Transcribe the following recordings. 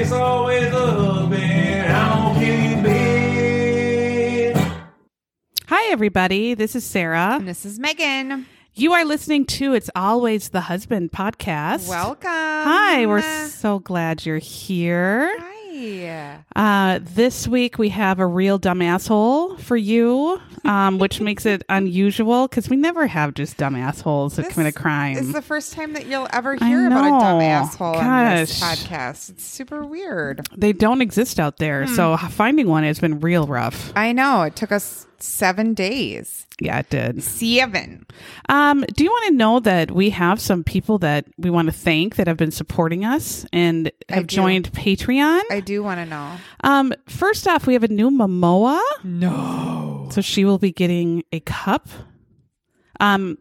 it's always the husband. I don't kill you. Hi, everybody. This is Sarah. And this is Megan. You are listening to It's Always the Husband podcast. Welcome. Hi, we're so glad you're here. Hi. Uh, this week we have a real dumb asshole for you, um, which makes it unusual because we never have just dumb assholes that This commit a crime. This is the first time that you'll ever hear about a dumb asshole on this podcast. It's super weird. they don't exist out there, so Hmm. finding one has been real rough. I know. It took us seven days. Yeah, it did. Seven. Um, do you want to know that we have some people that we want to thank that have been supporting us and have joined Patreon? I do want to know. Um, first off, we have a new Momoa. No. So she will be getting a cup. Um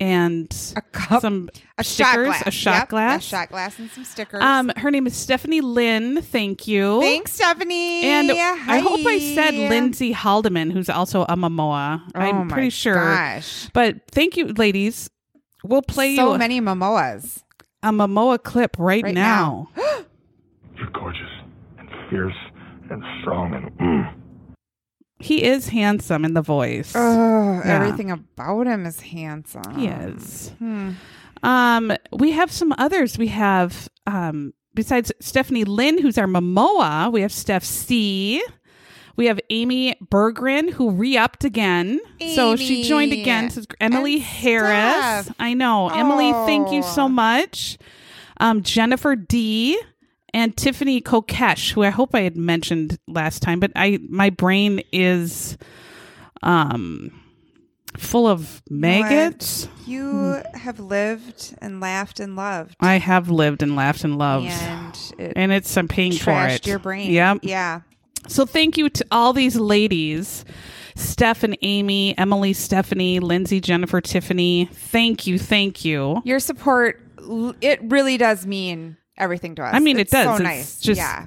and A cup. some a shot stickers, glass. a shot Yep, glass. A shot glass and some stickers. Um her name is Stephanie Lynn. Thank you. Thanks, Stephanie. And I hope I said Lindsay Haldeman, who's also a Momoa. Oh I'm my pretty sure. Gosh. But thank you, ladies. We'll play so you many Momoas. a Momoa clip right, Right now. You're gorgeous and fierce and strong and mm. He is handsome in the voice. Oh, Yeah. everything about him is handsome. He is. Hmm. Um, we have some others. We have um besides Stephanie Lynn, who's our Momoa, we have Steph C. We have Amy Bergren, who re-upped again. So she joined again. So Emily And Harris. Steph. I know. Emily, thank you so Oh. much. Um, Jennifer D. And Tiffany Kokesh, who I hope I had mentioned last time, but I my brain is um full of maggots. You have lived and laughed and loved. I have lived and laughed and loved. And it and it's I'm paying for trashed it. your brain. Yep. Yeah. So thank you to all these ladies, Steph and Amy, Emily, Stephanie, Lindsay, Jennifer, Tiffany. Thank you, thank you. Your support, it really does mean everything to us. I mean, it It's does. So It's nice. just- yeah.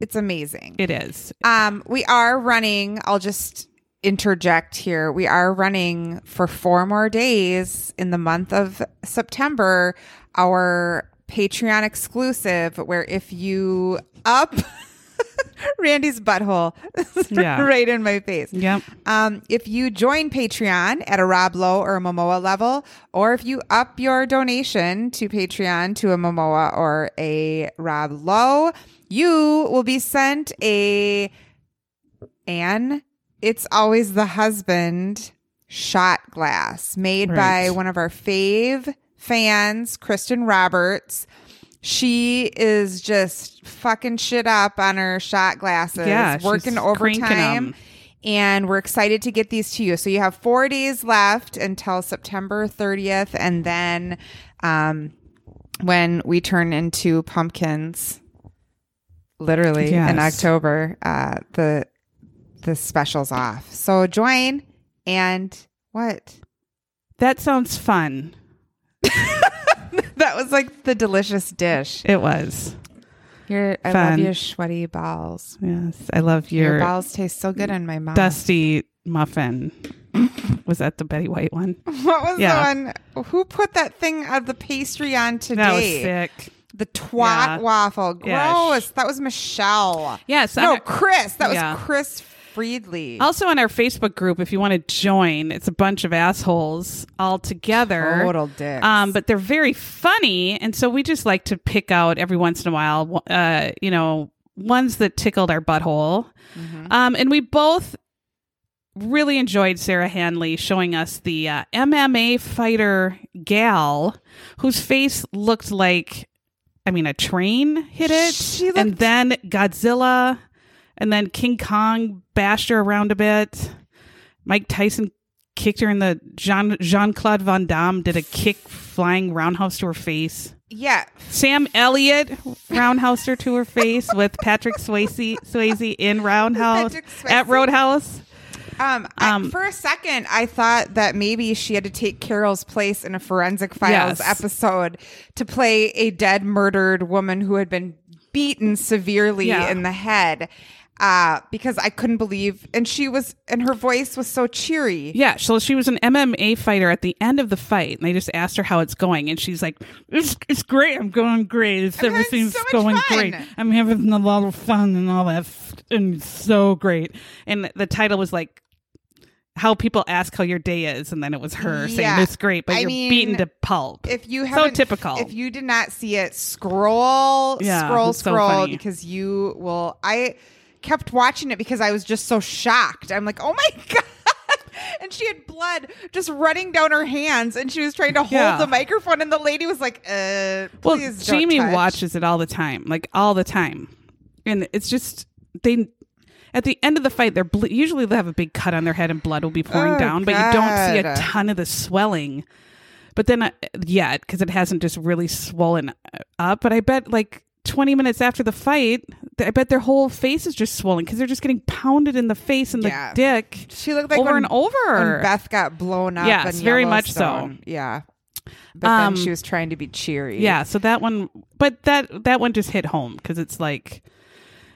It's amazing. It is. Um, we are running. I'll just interject here. We are running for four more days in the month of September. Our Patreon exclusive, where if you up Randy's butthole, Yeah. right in my face. Yep. Um, if you join Patreon at a Rob Lowe or a Momoa level, or if you up your donation to Patreon to a Momoa or a Rob Lowe, you will be sent a Anne. It's always the husband shot glass made by one of our fave fans, Kristen Roberts. She is just fucking shit up on her shot glasses, Yeah, working overtime. And we're excited to get these to you. So you have four days left until September 30th. And then um, when we turn into pumpkins, literally in October, uh, the the special's off. So join and what? That sounds fun. That was like the delicious dish. It was. Your, I Fun. love your sweaty balls. Yes. I love Your, your, balls taste so good in my mouth. dusty muffin. was that the Betty White one? What was Yeah. the one? Who put that thing of the pastry on today? That was sick. The twat Yeah. waffle. Yeah, Gross. sh- that was Michelle. Yes. No, on- Chris. That Yeah. was Chris Friedley. Also, on our Facebook group, if you want to join, it's a bunch of assholes all together. Total dicks. Um, but they're very funny, and so we just like to pick out every once in a while, uh, you know, ones that tickled our butthole. Mm-hmm. Um, and we both really enjoyed Sarah Hanley showing us the uh, MMA fighter gal whose face looked like, I mean, a train hit it, She and then Godzilla, and then King Kong bashed her around a bit. Mike Tyson kicked her in the Jean Jean Claude Van Damme did a kick flying roundhouse to her face. Yeah. Sam Elliott roundhouse her to her face with Patrick Swayze Swayze in Roundhouse at Roadhouse. Um, I- Um, for a second, I thought that maybe she had to take Carol's place in a Forensic Files Yes. episode to play a dead, murdered woman who had been beaten severely Yeah. in the head. Uh, because I couldn't believe, and she was, and her voice was so cheery. Yeah, so she was an MMA fighter at the end of the fight, and they just asked her how it's going, and she's like, "It's it's great. I'm going great. It's everything's so going fun." great. I'm having a lot of fun and all that, and it's so great." And the title was like, "How people ask how your day is," and then it was her saying, Yeah. "It's great, but I you're mean, beaten to pulp." If you So typical. If you did not see it, scroll, Yeah, scroll, it's so scroll, because you will. I kept watching it because I was just so shocked. I'm like, oh my god. And she had blood just running down her hands, and she was trying to hold Yeah. the microphone, and the lady was like, "Uh, well, please don't Jamie touch. watches it all the time, like all the time, and it's just they. At the end of the fight, they're ble- usually they have a big cut on their head and blood will be pouring Oh, down, but you don't see a God. ton of the swelling. But then, uh, yet, because it hasn't just really swollen uh, up. But I bet, like twenty minutes after the fight, I bet their whole face is just swollen because they're just getting pounded in the face and Yeah. the dick She looked like over when, and over. Beth got blown up. Yes, very much so. Yeah, but Um, then she was trying to be cheery. Yeah, so that one, but that that one just hit home because it's like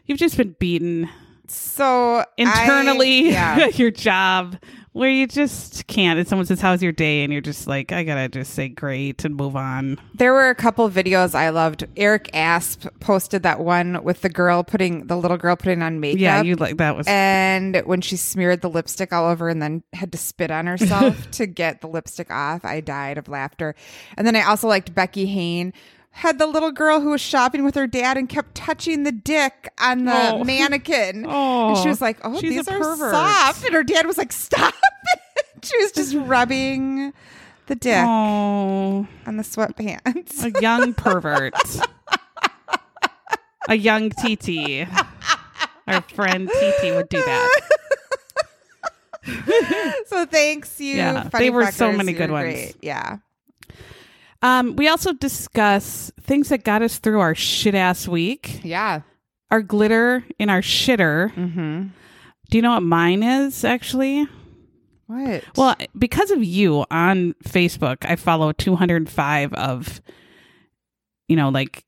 you've just been beaten So internally I, yeah. your job where you just can't. And someone says, "How's your day?" and you're just like, "I gotta just say great and move on." There were a couple videos I loved. Eric Asp posted that one with the girl putting the little girl putting on makeup. Yeah, you like that was and when she smeared the lipstick all over and then had to spit on herself to get the lipstick off, I died of laughter. And then I also liked Becky Hain. Had the little girl who was shopping with her dad and kept touching the dick on the Oh. mannequin. Oh, and she oh. was like, Oh, she's these a are pervert. soft. And her dad was like, Stop it. She was just rubbing the dick oh, on the sweatpants. a young pervert, a young TT. Our friend TT would do that. so thanks you. Yeah, funny they were so fuckers. many You good ones. great. Yeah. Um, we also discuss things that got us through our shit ass week. Yeah. Our glitter in our shitter. Mm-hmm. Do you know what mine is actually? What? Well, because of you on Facebook, I follow 205 of, you know, like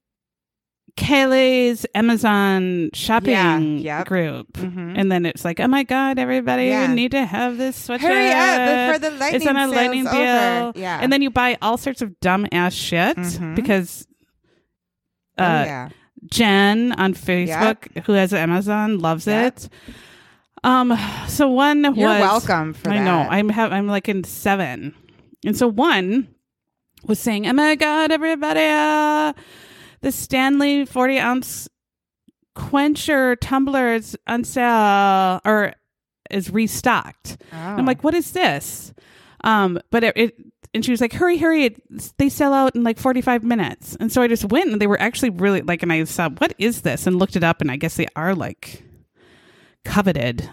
Kaylee's Amazon shopping Yeah, yep. group. Mhm. And then it's like, oh my God, everybody, Yeah. you need to have this sweatshirt. Hurry up before the lightning It's on a lightning deal. Yeah. And then you buy all sorts of dumb ass shit Mhm. because Oh, uh, yeah. Jen on Facebook, who has Amazon, loves Yep. it. Um, so one You're was welcome for I that. know I'm have I'm like in seven, and so one was saying, "Oh my god, everybody, uh, the Stanley forty ounce quencher tumbler is on sale or is restocked." Oh. I'm like, "What is this?" Um, but it, it and she was like, "Hurry, hurry! It, they sell out in like 45 minutes." And so I just went, and they were actually really like, and I saw, "What is this?" and looked it up, and I guess they are like coveted.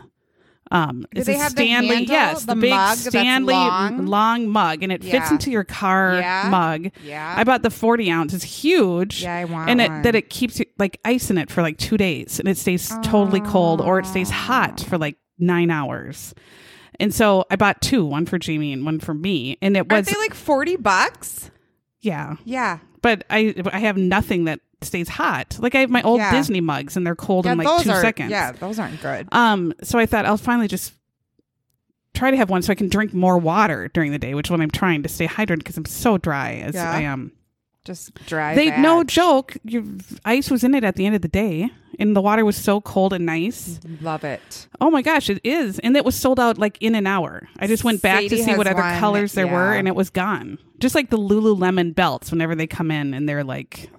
Um, Do it's a have the Stanley, handle, yes, the, the big Stanley long? long mug, and it fits into your car Yeah. mug. Yeah. I bought the 40 ounce. It's huge. Yeah, I want and it, that it keeps like ice in it for like two days, and it stays totally cold, or it stays hot for like nine hours. And so I bought two, one for Jamie and one for me, and it Aren't was they like 40 bucks? yeah. Yeah. But I I have nothing that stays hot. Like I have my old Yeah. Disney mugs, and they're cold yeah in like those two are, seconds. Yeah, those aren't good. Um, so I thought I'll finally just try to have one so I can drink more water during the day, which is what I'm trying to stay hydrated because I'm so dry as Yeah. I am. Just dry. They no joke, your ice was in it at the end of the day, and the water was so cold and nice. Love it. Oh my gosh, it is, and it was sold out like in an hour. I just went back Sadie to see what other one, colors there were, and it was gone. Just like the Lululemon belts, whenever they come in and they're like?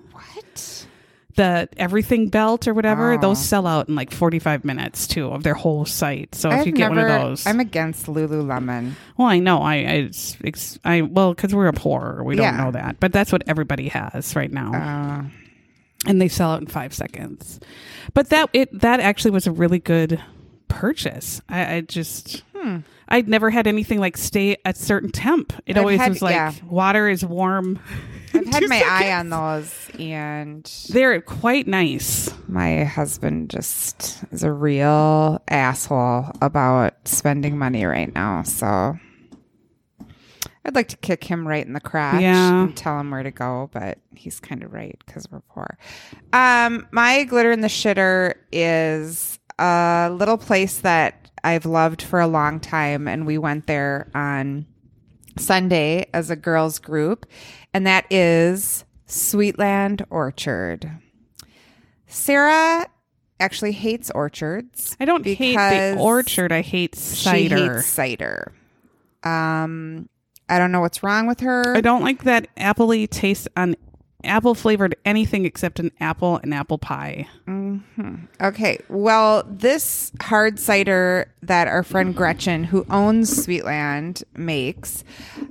The everything belt or whatever, Oh. those sell out in like 45 minutes too of their whole site. So if I've you get never, one of those, I'm against Lululemon. well, I know I, I, it's, it's, I well, because we're a poor, we don't know that, but that's what everybody has right now, Uh, and they sell out in five seconds. But that it that actually was a really good purchase. I, I just, Hmm. I'd never had anything like stay at certain temp. It I've always had- was like yeah. water is warm. I've had my eye on those, and They're quite nice. my husband just is a real asshole about spending money right now. So I'd like to kick him right in the crotch Yeah. and tell him where to go, but he's kind of right because we're poor. Um, my glitter in the shitter is a little place that I've loved for a long time, and we went there on Sunday as a girls group, and that is Sweetland Orchard. Sarah actually hates orchards. I don't hate the orchard. I hate cider. She hates cider. Um, I don't know what's wrong with her. I don't like that appley taste on apple flavored anything except an apple and apple pie. Okay. Well, this hard cider that our friend Gretchen, who owns Sweetland, makes,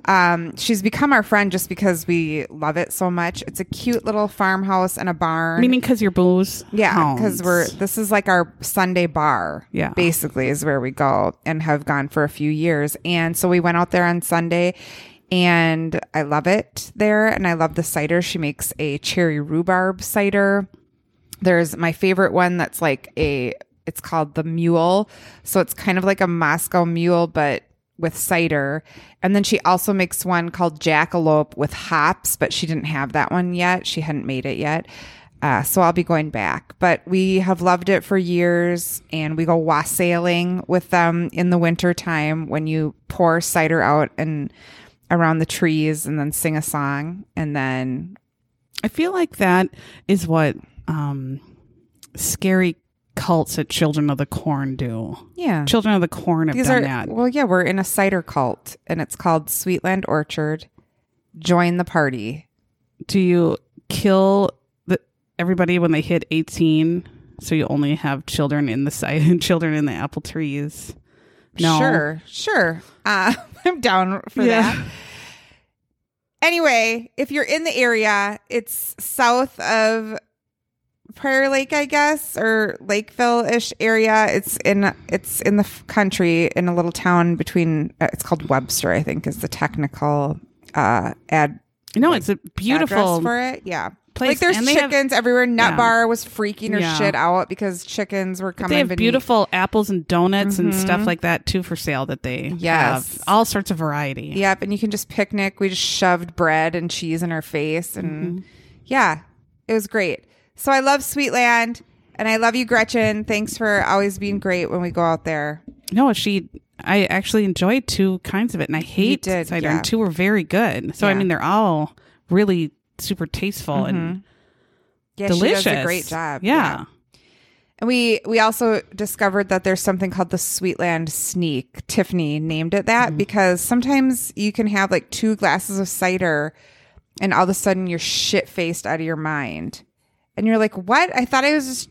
um, she's become our friend just because we love it so much. It's a cute little farmhouse and a barn. Meaning because you're booze. yeah, because we're this is like our Sunday bar. Yeah. basically is where we go and have gone for a few years. And so we went out there on Sunday. And I love it there, and I love the cider. She makes a cherry rhubarb cider. There's my favorite one that's like a it's called the mule. So it's kind of like a Moscow mule but with cider. And then she also makes one called Jackalope with hops, but she didn't have that one yet. She hadn't made it yet. Uh, so I'll be going back. But we have loved it for years and we go wassailing with them in the winter time when you pour cider out and around the trees and then sing a song and then I feel like that is what um, scary cults at Children of the Corn do. yeah. Children of the Corn have These done are that. well, yeah. We're in a cider cult, and it's called Sweetland Orchard. Join the party. Do you kill the, everybody when they hit 18 so you only have children in the side children in the apple trees? No. Sure, sure. Uh, I'm down for Yeah. that. Anyway, if you're in the area, it's south of Prior Lake, I guess, or Lakeville ish area. It's in it's in the f- country in a little town between. Uh, it's called Webster, I think, is the technical uh, ad No, it's a beautiful for it. Yeah. Place, Like there's and they have- chickens everywhere. Nut Yeah. Bar was freaking her Yeah. shit out because chickens were coming. They have beneath- beautiful apples and donuts and stuff like that too for sale that they Yes. have. All sorts of variety. Yep, and you can just picnic. We just shoved bread and cheese in her face, and Mm-hmm. yeah, it was great. So I love Sweetland, and I love you, Gretchen. Thanks for always being great when we go out there. No, she. I actually enjoyed two kinds of it, and I hate cider, yeah. and two were very good. So I mean, they're all really super tasteful and Yeah, delicious. she does a great job. Yeah. And we we also discovered that there's something called the Sweetland Sneak. Tiffany named it that Mm-hmm. because sometimes you can have like two glasses of cider and all of a sudden you're shit faced out of your mind. And you're like, what? I thought I was just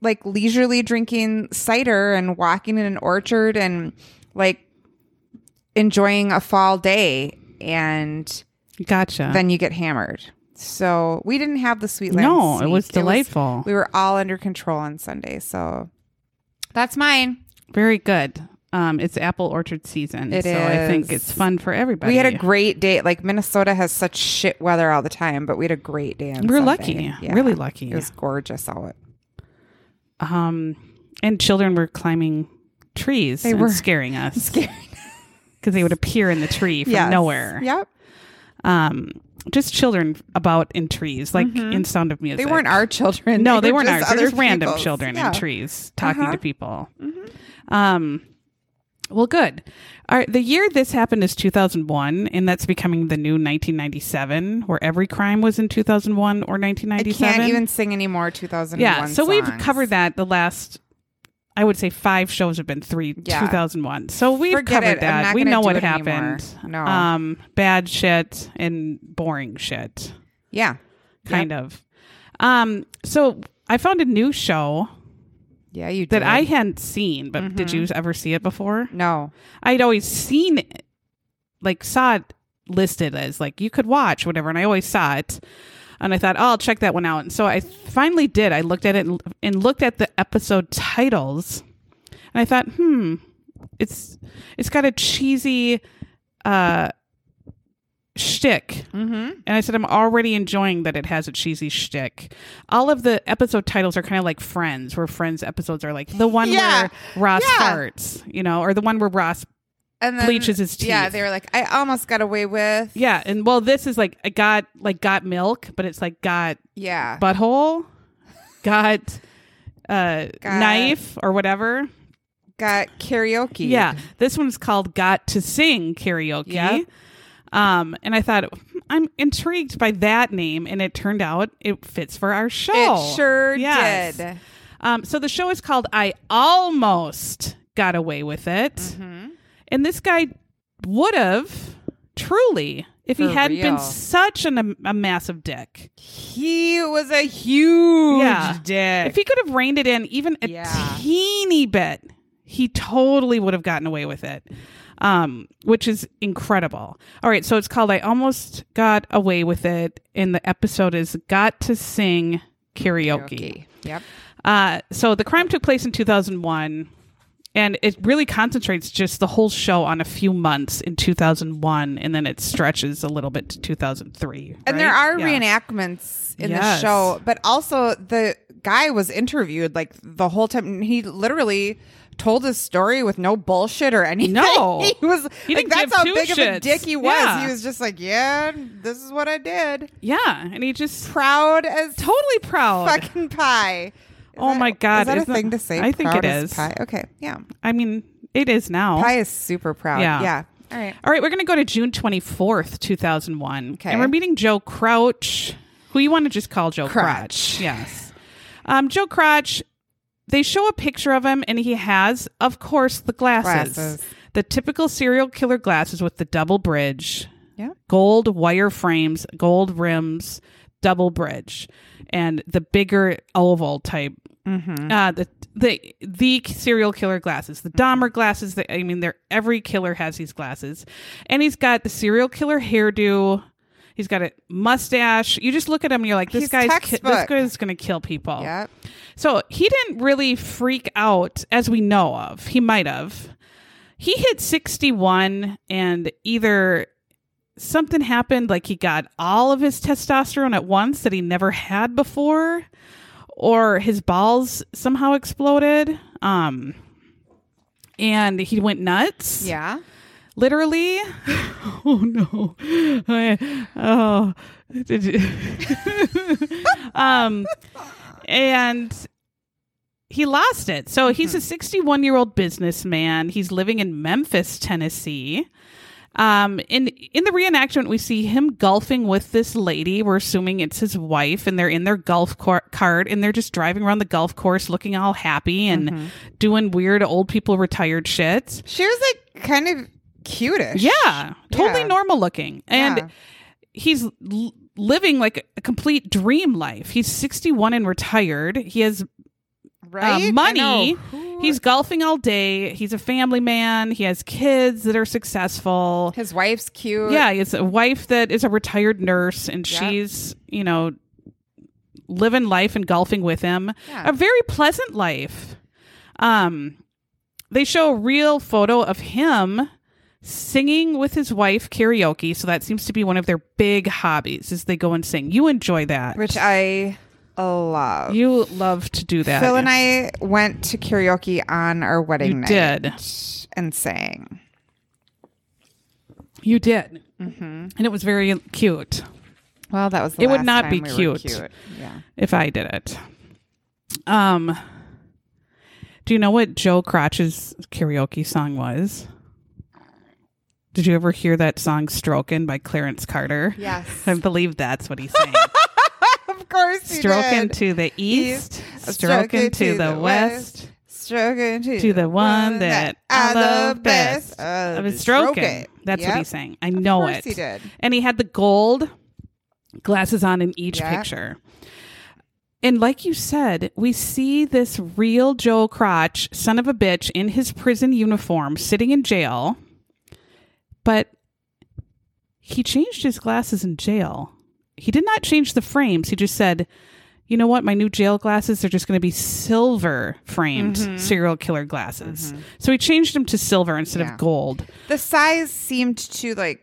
like leisurely drinking cider and walking in an orchard and like enjoying a fall day and Gotcha. then you get hammered. So we didn't have the Sweetland. No, it was delightful. we were all under control on Sunday. So that's mine. very good. Um, it's apple orchard season, It so I think it's fun for everybody. We had a great day. Like Minnesota has such shit weather all the time, but we had a great day. On We're Sunday. lucky. Really lucky. It was gorgeous out. um, and children were climbing trees They and were. scaring us Scaring. because they would appear in the tree from Yes. nowhere. Yep. Um, just children about in trees, like in Sound of Music. Mm-hmm. They weren't our children. No, they, were weren't ours. They're just random children Yeah. in trees talking Uh-huh. to people. Um, well, good. All right, the year this happened is 2001, and that's becoming the new 1997, where every crime was in 2001 or 1997. I 1997. can't even sing anymore. Two thousand. yeah, so we've covered that the last. I would say five shows have been three Yeah. 2001. So we've Forget covered it. That. We know what it anymore. happened. No. Um, bad shit and boring shit Yeah. kind of. Um, so I found a new show Yeah, you that. I hadn't seen, but did Mm-hmm. you ever see it before? no. I'd always seen it, like saw it listed as like you could watch whatever, and I always saw it. And I thought, oh, I'll check that one out. And so I finally did. I looked at it and, and looked at the episode titles, and I thought, hmm, it's it's got a cheesy uh shtick. Mm-hmm. And I said, I'm already enjoying that it has a cheesy shtick. All of the episode titles are kind of like Friends, where Friends episodes are like the one Yeah. where Ross Yeah. farts, you know, or the one where Ross, And then, Bleaches his teeth. Yeah, they were like, I almost got away with. yeah. And well, this is like, I got, like, got milk, but it's like got Yeah. butthole, got, uh, Got- knife or whatever. got karaoke. Yeah. This one's called Got to Sing Karaoke. Yep. Um, and I thought, I'm intrigued by that name, and it turned out it fits for our show. It sure Yes. did. Um, so the show is called I Almost Got Away with It. Mm-hmm. And this guy would have, truly, if he For hadn't been such an, a massive dick. He was a huge Yeah. dick. If he could have reined it in even a Yeah. teeny bit, he totally would have gotten away with it. Um, which is incredible. All right, so it's called I Almost Got Away with It, and the episode is Got to Sing Karaoke. Yep. Uh, so the crime took place in 2001, and it really concentrates just the whole show on a few months in 2001, and then it stretches a little bit to 2003. And there are Yeah. reenactments in the show, but also the guy was interviewed like the whole time. He literally told his story with no bullshit or anything. No. he was He like that's how big of a dick he was. Yeah. He was just like, yeah, this is what I did. Yeah, and he just Proud as totally proud. fucking pie. Is Oh that- my God, Is that a isn't- thing to say? I think Proud it as is. Pie. Okay. Yeah. I mean, it is now. Pie is super proud. Yeah. Yeah. All right. All right, we're going to go to June 24th, 2001. Okay. And we're meeting Joe Crouch, who you want to just call Joe Crouch. Crotch. Yes. Um, Joe Crouch, they show a picture of him, and he has, of course, the glasses. Glasses. The typical serial killer glasses with the double bridge, Yeah. gold wire frames, gold rims, double bridge, and the bigger oval type. Mm-hmm. Uh, the the the serial killer glasses, the Dahmer glasses. That I mean, they're every killer has these glasses, and he's got the serial killer hairdo. He's got a mustache. You just look at him, and you're like, this He's guy's ki- this guy's gonna kill people. Yep. So he didn't really freak out as we know of. He might have. He hit 61 and either something happened like he got all of his testosterone at once that he never had before or his balls somehow exploded um and he went nuts. Yeah. literally. Oh no. I- oh. Did you um and he lost it. So he's a 61 year old businessman. He's living in memphis tennessee um in in the reenactment we see him golfing with this lady we're assuming it's his wife and they're in their golf cour- cart and they're just driving around the golf course looking all happy and doing weird old people retired shit She was like kind of cutish. yeah, totally Yeah. normal looking. And Yeah. he's l- living like a complete dream life. He's 61 and retired. He has Right? I money. He's golfing all day. He's a family man. He has kids that are successful. his wife's cute. Yeah, he has a wife that is a retired nurse, and Yep. she's, you know, living life and golfing with him. Yeah. A very pleasant life. Um, they show a real photo of him singing with his wife karaoke. So that seems to be one of their big hobbies. Is they go and sing. You enjoy that. Which I love. you love to do that. Phil and I went to karaoke on our wedding You night. did. And sang. You did, Mm-hmm. and it was very cute. Well, that was the It would not be we cute. cute. Yeah. if I did it. Um, do you know what Joe Crotch's karaoke song was? Did you ever hear that song "Strokin" by Clarence Carter? Yes. I believe that's what he's saying. of course he stroking did. to the east, East, stroking to, the, west, Stroking to, to the one that I love best. Uh, I was stroke stroking. it. That's what he's saying. I know it. he did. And he had the gold glasses on in each Yeah. picture. And like you said, we see this real Joe Crotch, son of a bitch, in his prison uniform, sitting in jail. But he changed his glasses in jail. He did not change the frames. He just said, you know what? My new jail glasses are just going to be silver framed serial killer glasses. So he changed them to silver instead Yeah. of gold. The size seemed to like,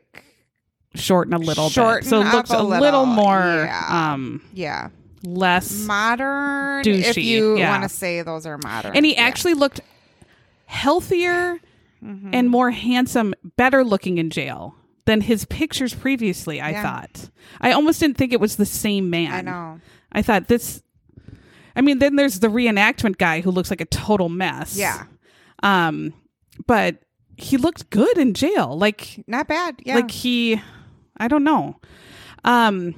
Shorten a little Shorten bit. So it looks a a little, little, more yeah. um yeah, less modern. if you yeah. want to say those are modern, and he actually looked healthier Mm-hmm. and more handsome, better looking in jail than his pictures previously, I Yeah. thought. I almost didn't think it was the same man. I know. I thought this I mean, then there's the reenactment guy who looks like a total mess. Yeah, Um but he looked good in jail. Like not bad. Yeah, like he I don't know. Um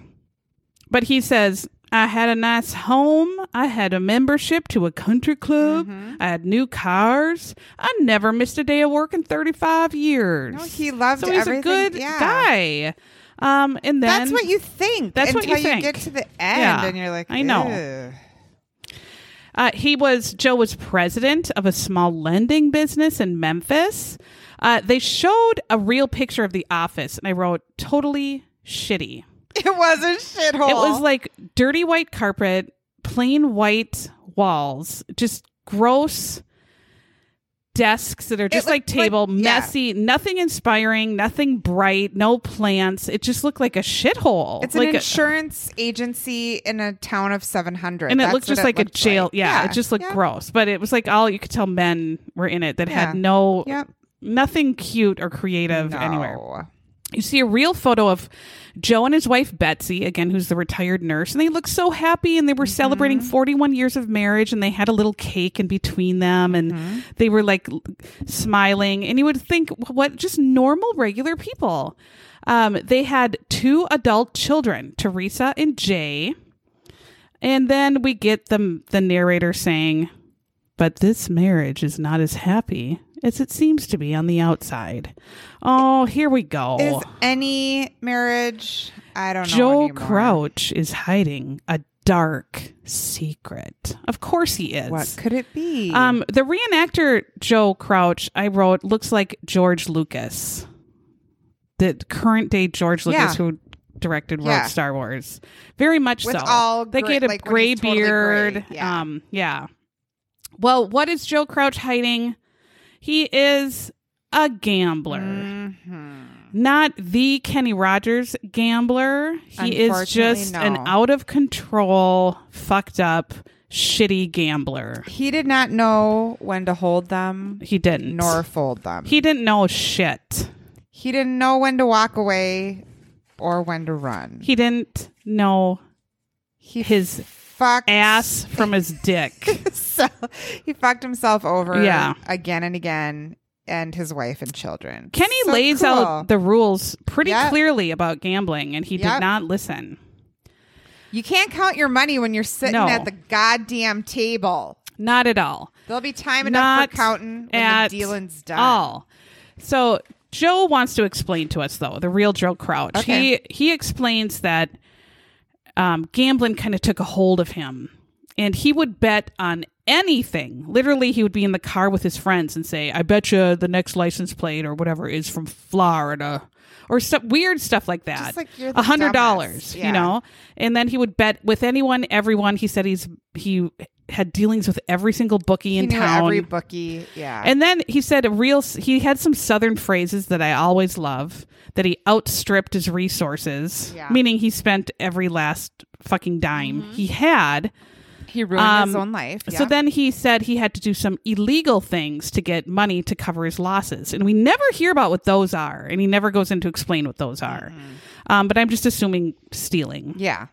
but he says I had a nice home. I had a membership to a country club. Mm-hmm. I had new cars. I never missed a day of work in 35 years. no, he loved so he's everything. a good yeah. guy. Um and then That's what you think. That's what until you think. get to the end, Yeah, and you're like, I know. Uh, he was Joe was president of a small lending business in Memphis. Uh, they showed a real picture of the office, and I wrote totally shitty. It was a shithole. It was like dirty white carpet, plain white walls, just gross desks that are just like looked like- table, yeah. messy, nothing inspiring, nothing bright, no plants. It just looked like a shithole. It's like an a- insurance agency in a town of 700. and it That's looked just like a jail. like. Yeah, it just looked yeah. gross. But it was like all you could tell men were in it that Yeah. had no nothing cute or creative No. anywhere. You see a real photo of Joe and his wife Betsy, again, who's the retired nurse, and they look so happy and they were celebrating Mm-hmm. 41 years of marriage and they had a little cake in between them and Mm-hmm. they were like smiling. And you would think, what, just normal, regular people. Um, they had two adult children, Teresa and Jay. And then we get the, the narrator saying, but this marriage is not as happy as it seems to be on the outside. Oh, here we go. Is any marriage? I don't know. Joe. Crouch is hiding a dark secret. Of course he is. What could it be? Um, the reenactor Joe Crouch, I wrote, looks like George Lucas, the current day George Lucas Yeah. who directed wrote Yeah. Star Wars. Very much With so. all they gray- get a like gray he's totally beard. gray. Yeah. Um, yeah. Well, what is Joe Crouch hiding? He is a gambler. Mm-hmm. Not the Kenny Rogers gambler. He is just an out of control, fucked up, shitty gambler. he did not know when to hold them He didn't. nor fold them. He didn't know shit. he didn't know when to walk away or when to run. He didn't know He his fucked ass from his dick. so he fucked himself over Yeah. again and again and his wife and children. Kenny So lays cool. out the rules pretty Yep. clearly about gambling, and he did not listen. You can't count your money when you're sitting No. at the goddamn table. Not at all. There'll be time enough Not for counting when at the dealing's done. all. So Joe wants to explain to us though the real Joe Crouch. Okay. He he explains that um, gambling kind of took a hold of him, and he would bet on anything. Literally, he would be in the car with his friends and say, "I bet you the next license plate or whatever is from Florida." Or stuff, weird stuff like that. Just like you're the A hundred dollars, you know. And then he would bet with anyone, everyone. He said he's he had dealings with every single bookie in knew town. every bookie. Yeah. And then he said a real he had some southern phrases that I always love that he outstripped his resources, Yeah. meaning he spent every last fucking dime mm-hmm. he had. He ruined his um, own life. So then he said he had to do some illegal things to get money to cover his losses. And we never hear about what those are. And he never goes in to explain what those are. Um, but I'm just assuming stealing yeah.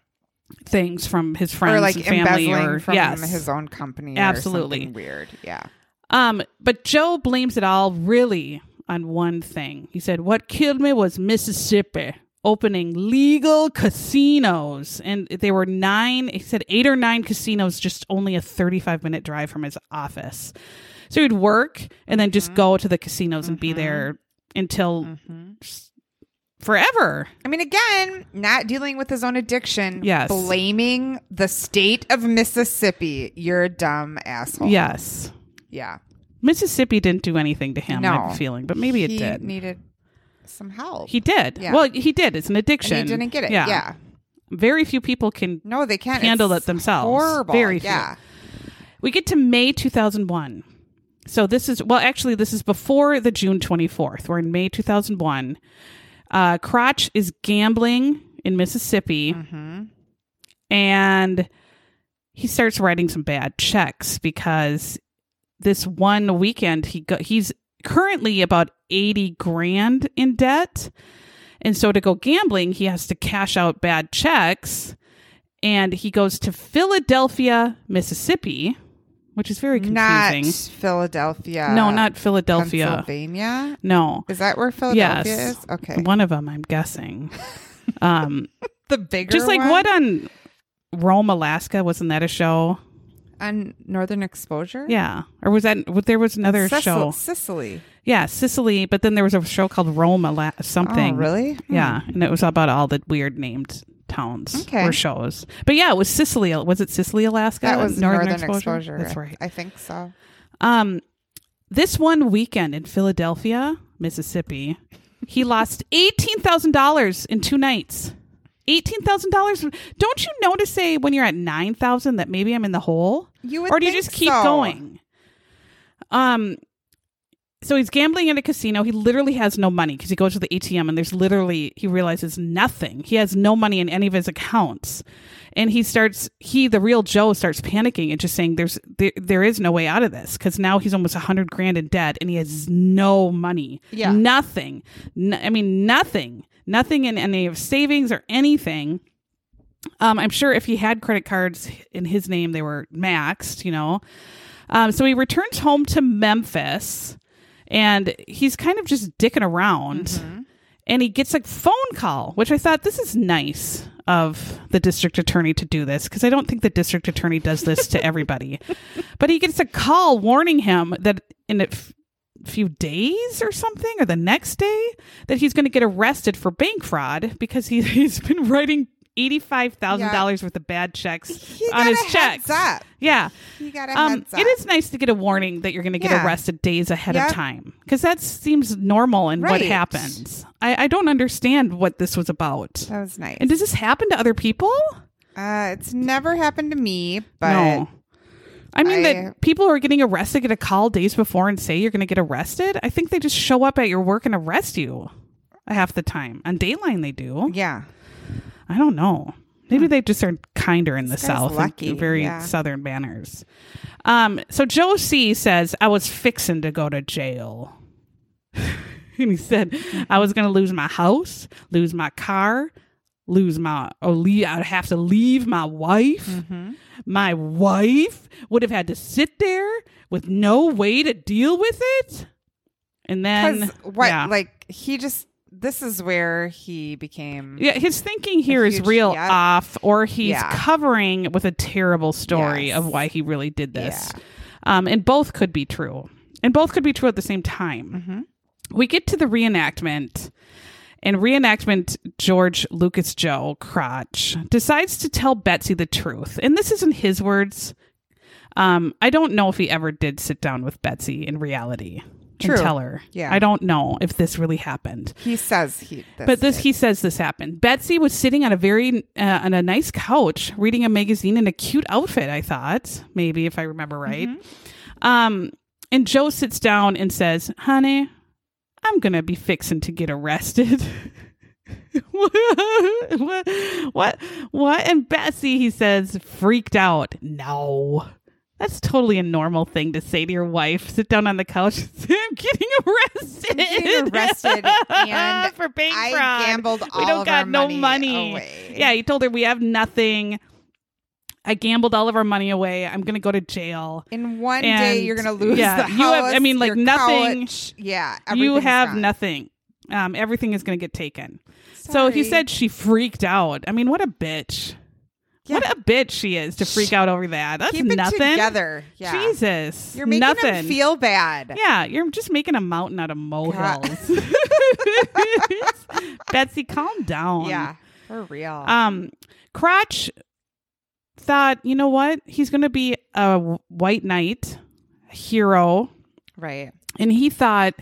things from his friends or like and family embezzling or from yes. his own company. Absolutely. Weird. Yeah. Um, but Joe blames it all really on one thing. He said, What killed me was Mississippi opening legal casinos. And they were nine, he said eight or nine casinos, just only a 35 minute drive from his office. So he'd work and then just mm-hmm. go to the casinos and be mm-hmm. there until mm-hmm. s- forever. I mean, again, not dealing with his own addiction. Yes. Blaming the state of Mississippi. You're a dumb asshole. Yes. Yeah. Mississippi didn't do anything to him, I have No. a feeling, but maybe it did. needed some help. He did. Yeah. Well, he did. It's an addiction. and he didn't get it. Yeah. Yeah. Very few people can No, they can't handle It's it themselves. Horrible. Very few. yeah. We get to May 2001. So this is, well, actually, this is before the June 24th. We're in May 2001. Uh, Crotch is gambling in Mississippi Mm-hmm. and he starts writing some bad checks because this one weekend he go, he's currently about 80 grand in debt. And so to go gambling, he has to cash out bad checks and he goes to Philadelphia, Mississippi, which is very confusing. Not. Philadelphia. no, not Philadelphia. Pennsylvania. No. Is that where Philadelphia Yes. is? Okay. One of them, I'm guessing. um, The bigger just like one? what on Rome, Alaska? Wasn't that a show? On Northern Exposure? Yeah, or was that? What there was another Sicil- show. Cicely. Yeah, Cicely. But then there was a show called Rome, Ala- something. Oh, really? Hmm. Yeah, and it was about all the weird named towns Okay. or shows. But yeah, it was Cicely. Was it Cicely, Alaska? That was Northern, Exposure. That's right. I think so. Um, this one weekend in Philadelphia, Mississippi, he lost eighteen thousand dollars in two nights. Eighteen thousand dollars. Don't you know to say when you're at nine thousand that maybe I'm in the hole? You would or do you just keep so. going? Um, so he's gambling at a casino. He literally has no money because he goes to the ATM and there's literally he realizes nothing. He has no money in any of his accounts, and he starts he the real Joe starts panicking and just saying there's there, there is no way out of this because now he's almost a hundred grand in debt and he has no money. Yeah. nothing. I mean nothing. Nothing in any of savings or anything. Um, I'm sure if he had credit cards in his name, they were maxed, you know. Um, so he returns home to Memphis and he's kind of just dicking around. Mm-hmm. And he gets a phone call, which I thought this is nice of the district attorney to do this because I don't think the district attorney does this to everybody. But he gets a call warning him that in few days or something, or the next day, that he's going to get arrested for bank fraud because he, he's been writing $85,000 worth of bad checks He on his checks. up. Yeah. You got Um, it is nice to get a warning that you're going to get Yeah. arrested days ahead Yep. of time because that seems normal in what happens. I, I don't understand what this was about. That was nice. And does this happen to other people? uh, it's never happened to me, but no. I mean I- that people are getting arrested get a call days before and say you're going to get arrested. I think they just show up at your work and arrest you half the time. On Dateline, they do. yeah. I don't know. Maybe they just are kinder in the South, lucky, very yeah. Southern manners. Um, so Joe C says, I was fixing to go to jail. and he said, I was going to lose my house, lose my car, lose my, or leave, I'd have to leave my wife. Mm-hmm. My wife would have had to sit there with no way to deal with it. And then, what? yeah. Like he just. This is where he became. Yeah, his thinking here is huge- real off, or he's Yeah. covering with a terrible story Yes. of why he really did this. Um, and both could be true, and both could be true at the same time. Mm-hmm. We get to the reenactment, and reenactment George Lucas Joe Crotch decides to tell Betsy the truth, and this isn't his words. Um, I don't know if he ever did sit down with Betsy in reality True. and tell her. Yeah. I don't know if this really happened He says he. but this did. he says this happened betsy was sitting on a very uh, on a nice couch reading a magazine in a cute outfit i thought maybe if i remember right um and joe sits down and says honey i'm gonna be fixing to get arrested what, what what and Betsy, he says freaked out no that's totally a normal thing to say to your wife. Sit down on the couch. and say, I'm getting arrested. getting arrested and for bank I fraud. gambled we don't got no money money. Yeah, he told her we have nothing. I gambled all of our money away. I'm gonna go to jail. In one And, day, you're gonna lose yeah, the house. you have- I mean, like, nothing- couch. Yeah, you have gone. nothing. Um, everything is gonna get taken. So he said she freaked out. I mean, what a bitch. What a bitch she is to freak out over that. That's Keep nothing. together. Yeah. Jesus. You're making nothing. him feel bad. Yeah, you're just making a mountain out of molehills. Betsy, calm down. Yeah, for real. Um, Crotch thought, you know what? He's going to be a white knight, hero, right. and he thought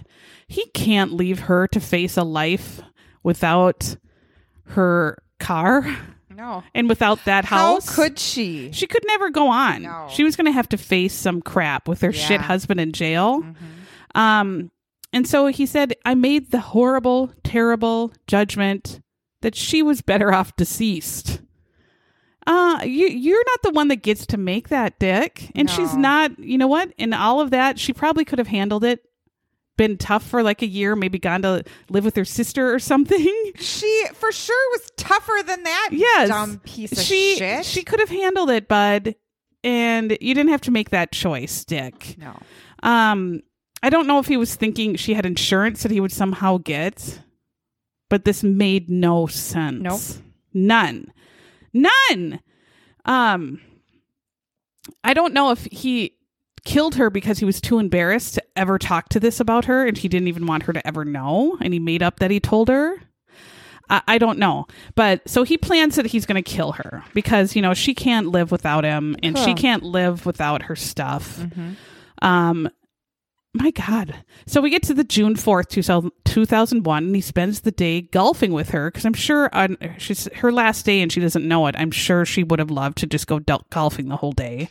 he can't leave her to face a life without her car No. And without that house. How could she? she could never go on. No. She was going to have to face some crap with her shit Yeah. Mm-hmm. husband in jail. Um, and so he said, I made the horrible, terrible judgment that she was better off deceased. Uh, you, you're not the one that gets to make that, Dick. And she's not, you know what? In all of that, she probably could have handled it, been tough for like a year, maybe gone to live with her sister or something. She for sure was tougher than that. Yes. dumb piece of she, shit. She could have handled it, bud. And you didn't have to make that choice, Dick. no. Um, I don't know if he was thinking she had insurance that he would somehow get, but this made no sense. Nope. None. None. Um, I don't know if he killed her because he was too embarrassed to ever talk to this about her and he didn't even want her to ever know and he made up that he told her. I, I don't know. But so he plans that he's going to kill her because, you know, she can't live without him and she can't live without her stuff. Um, my God. So we get to the June 4th, 2000, 2001, and he spends the day golfing with her because I'm sure on she's her last day and she doesn't know it. I'm sure she would have loved to just go dol- golfing the whole day.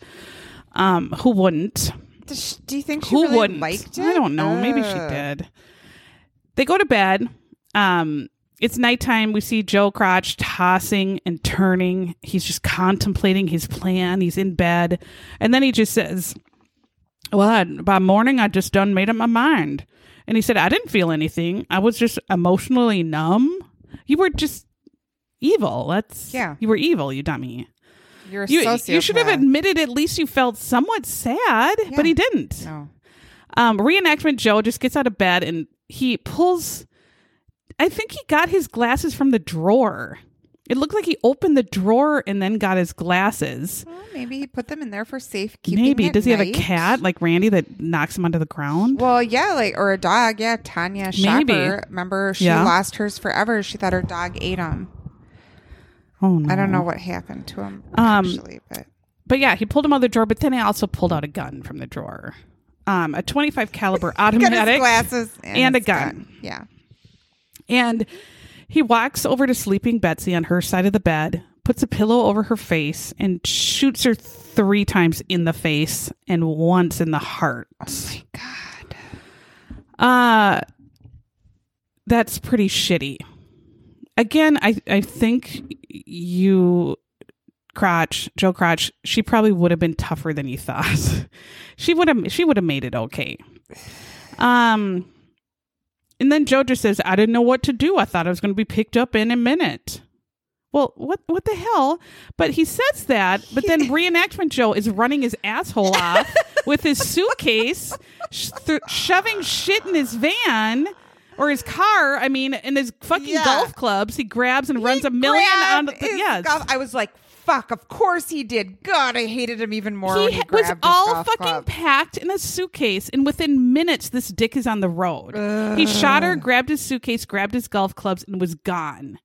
Um, who wouldn't? Does she- do you think she Who really wouldn't? liked it? I don't know. Maybe she did. They go to bed. Um, it's nighttime. We see Joe Crotch tossing and turning. He's just contemplating his plan. He's in bed. And then he just says, Well, I, by morning, I just done made up my mind. And he said, I didn't feel anything. I was just emotionally numb. You were just evil. That's, Yeah. You were evil, you dummy. You're a You, you should have admitted at least you felt somewhat sad, but he didn't. No. Um, reenactment Joe just gets out of bed and he pulls. I think he got his glasses from the drawer. It looked like he opened the drawer and then got his glasses. Well, maybe he put them in there for safekeeping. Maybe does he have a cat like Randy that knocks him onto the ground? Well, yeah, like or a dog. Yeah, Tanya Maybe. Remember, she Yeah. lost hers forever. She thought her dog ate him. oh no! I don't know what happened to him Um, actually, but But yeah, he pulled him out of the drawer. But then he also pulled out a gun from the drawer, um, a 25 caliber got his automatic. glasses and a his gun. Yeah. And he walks over to sleeping Betsy on her side of the bed, puts a pillow over her face, and shoots her three times in the face and once in the heart. Oh my God. Uh that's pretty shitty. Again, I I think you Crotch, Joe Crotch, she probably would have been tougher than you thought. she would have she would have made it okay. Um and then Joe just says, I didn't know what to do. I thought I was going to be picked up in a minute. Well, what what the hell? But he says that, but then reenactment Joe is running his asshole off with his suitcase, sh- th- shoving shit in his van or his car. I mean, in his fucking Yeah. golf clubs, he grabs and runs a million on the yes. golf- I was like, fuck, of course he did. God, I hated him even more he he was all fucking club. packed in a suitcase, and within minutes, this dick is on the road. He shot her, grabbed his suitcase, grabbed his golf clubs, and was gone.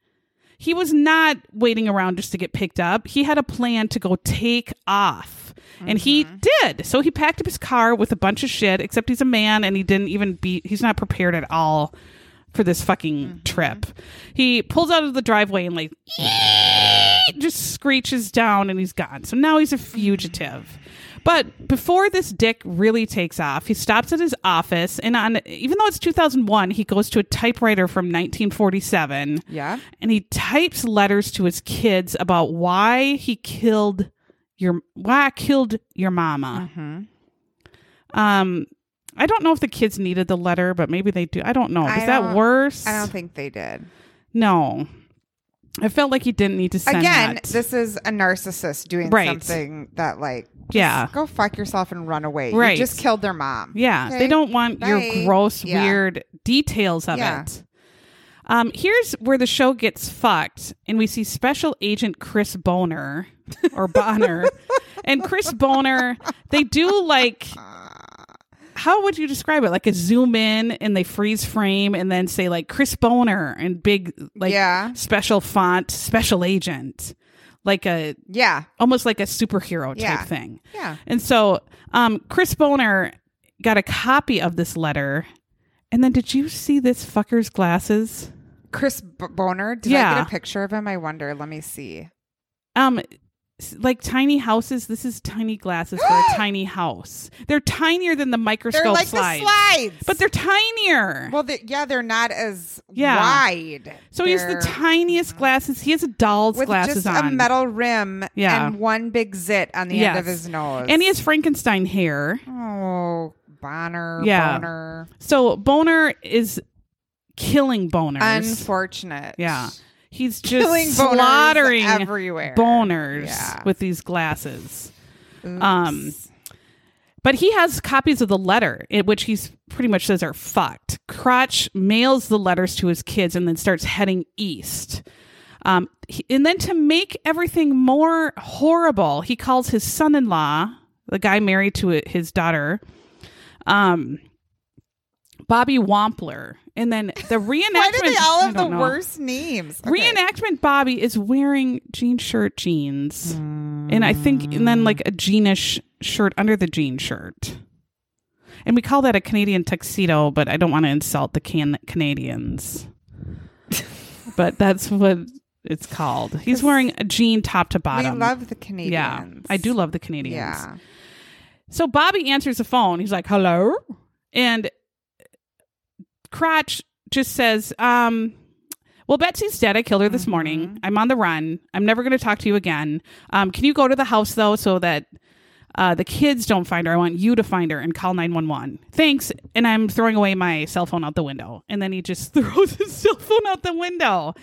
He was not waiting around just to get picked up. He had a plan to go take off. And he Mm-hmm. did. So he packed up his car with a bunch of shit, except he's a man and he didn't even be, he's not prepared at all for this fucking Mm-hmm. trip. He pulls out of the driveway and like just screeches down and he's gone. So now he's a fugitive. But before this dick really takes off, he stops at his office and on even though it's 2001, he goes to a typewriter from 1947 Yeah. and he types letters to his kids about why he killed your why I killed your mama. Mm-hmm. Um I don't know if the kids needed the letter, but maybe they do. I don't know. Is that worse? I don't think they did. No. I felt like he didn't need to send Again, that. this is a narcissist doing Right. something that like just Yeah. go fuck yourself and run away. Right. You just killed their mom. Yeah, Okay? they don't want Bye. your gross, Yeah. weird details of Yeah. it. Um, here's where the show gets fucked, and we see Special Agent Chris Boner or Bonner, and Chris Boner. They do like. How would you describe it? Like a zoom in and they freeze frame and then say like Chris Boner and big like Yeah. special font, special agent, like a Yeah. almost like a superhero type Yeah. thing. Yeah. And so um, Chris Boner got a copy of this letter. And then did you see this fucker's glasses? Chris Boner. Did I Yeah. get a picture of him? I wonder. Let me see. Um, like tiny houses. This is tiny glasses for a tiny house. They're tinier than the microscope They're like slides, the slides. but they're tinier. well, yeah, they're not as Yeah. wide. so he has the tiniest uh-huh. glasses. He has a doll's with glasses just on. a metal rim Yeah. and one big zit on the end of his nose. and he has Frankenstein hair. oh Bonner, Yeah. Boner. So Boner is killing boners. Unfortunate. yeah, he's just Killing boners slaughtering everywhere. boners Yeah. with these glasses. Oops. Um, But he has copies of the letter, in which he's pretty much says are fucked. Crotch mails the letters to his kids and then starts heading east. Um, he- and then to make everything more horrible, he calls his son-in-law, the guy married to his daughter, um, Bobby Wampler. And then the reenactment. Why do they all have the know. worst names? Okay. Reenactment Bobby is wearing jean shirt jeans. And I think, and then like a jeanish shirt under the jean shirt. And we call that a Canadian tuxedo, but I don't want to insult the can- Canadians. but that's what it's called. He's wearing a jean top to bottom. We bottom. love the Canadians. yeah, I do love the Canadians. Yeah. So Bobby answers the phone. He's like, "Hello," and Crotch just says, um, "Well, Betsy's dead. I killed her this morning. I'm on the run. I'm never going to talk to you again. Um, can you go to the house though, so that uh, the kids don't find her? I want you to find her and call 911. Thanks." And I'm throwing away my cell phone out the window. And then he just throws his cell phone out the window,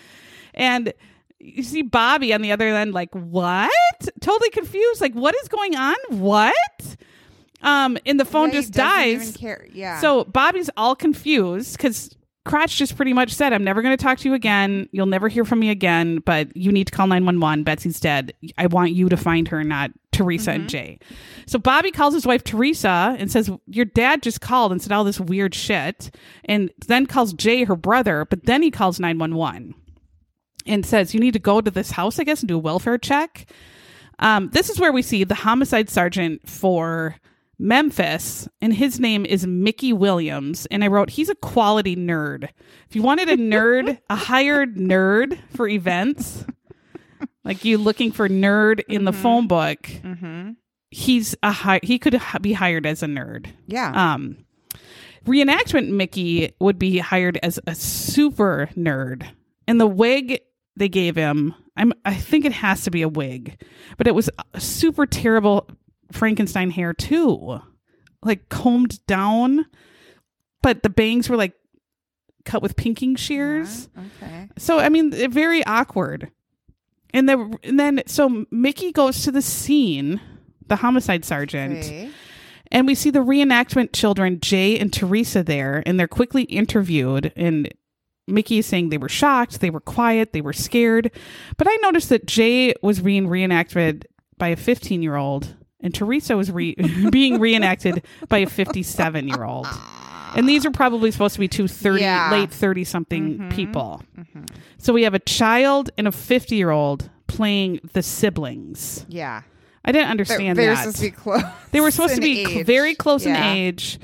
and. You see Bobby on the other end, like, what? Totally confused. Like, what is going on? What? Um, and the phone Yeah, just dies. Yeah. So Bobby's all confused because Crotch just pretty much said, I'm never going to talk to you again. You'll never hear from me again, but you need to call 911. Betsy's dead. I want you to find her, not Teresa Mm-hmm. and Jay. So Bobby calls his wife Teresa and says, Your dad just called and said all this weird shit. And then calls Jay, her brother, but then he calls 911 and says, You need to go to this house, I guess, and do a welfare check. Um, this is where we see the homicide sergeant for Memphis, and his name is Mickey Williams. And I wrote, he's a quality nerd. If you wanted a nerd, a hired nerd for events, like you looking for nerd in the phone book, mm-hmm. he's a hi- he could h- be hired as a nerd. Yeah. Um, reenactment Mickey would be hired as a super nerd, and the wig they gave him, I'm I think it has to be a wig, but it was a super terrible Frankenstein hair too, like combed down, but the bangs were like cut with pinking shears. Uh-huh, okay. So I mean, very awkward. And the and then so Mickey goes to the scene, the homicide sergeant. Okay. And we see the reenactment children, Jay and Teresa, there, and they're quickly interviewed. And Mickey is saying they were shocked, they were quiet, they were scared. But I noticed that Jay was being reenacted by a 15 year old, and Teresa was re- being reenacted by a 57 year old. And these are probably supposed to be two 30, Yeah. late 30 something mm-hmm. people. Mm-hmm. So we have a child and a 50 year old playing the siblings. Yeah. I didn't understand they're that. supposed to be close. They were supposed to be cl- very close in age,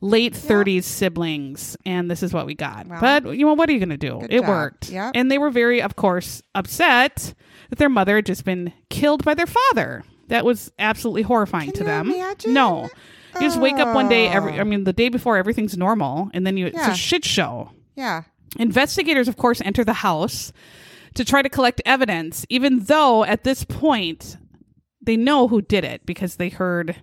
late 30s siblings, and this is what we got. Well, but, you know, what are you going to do? It job. worked. Yep. And they were very, of course, upset that their mother had just been killed by their father. That was absolutely horrifying Can to them. imagine? No. You just wake up one day, every, Oh. I mean, the day before everything's normal, and then you, it's a shit show. Yeah. Investigators, of course, enter the house to try to collect evidence, even though at this point they know who did it because they heard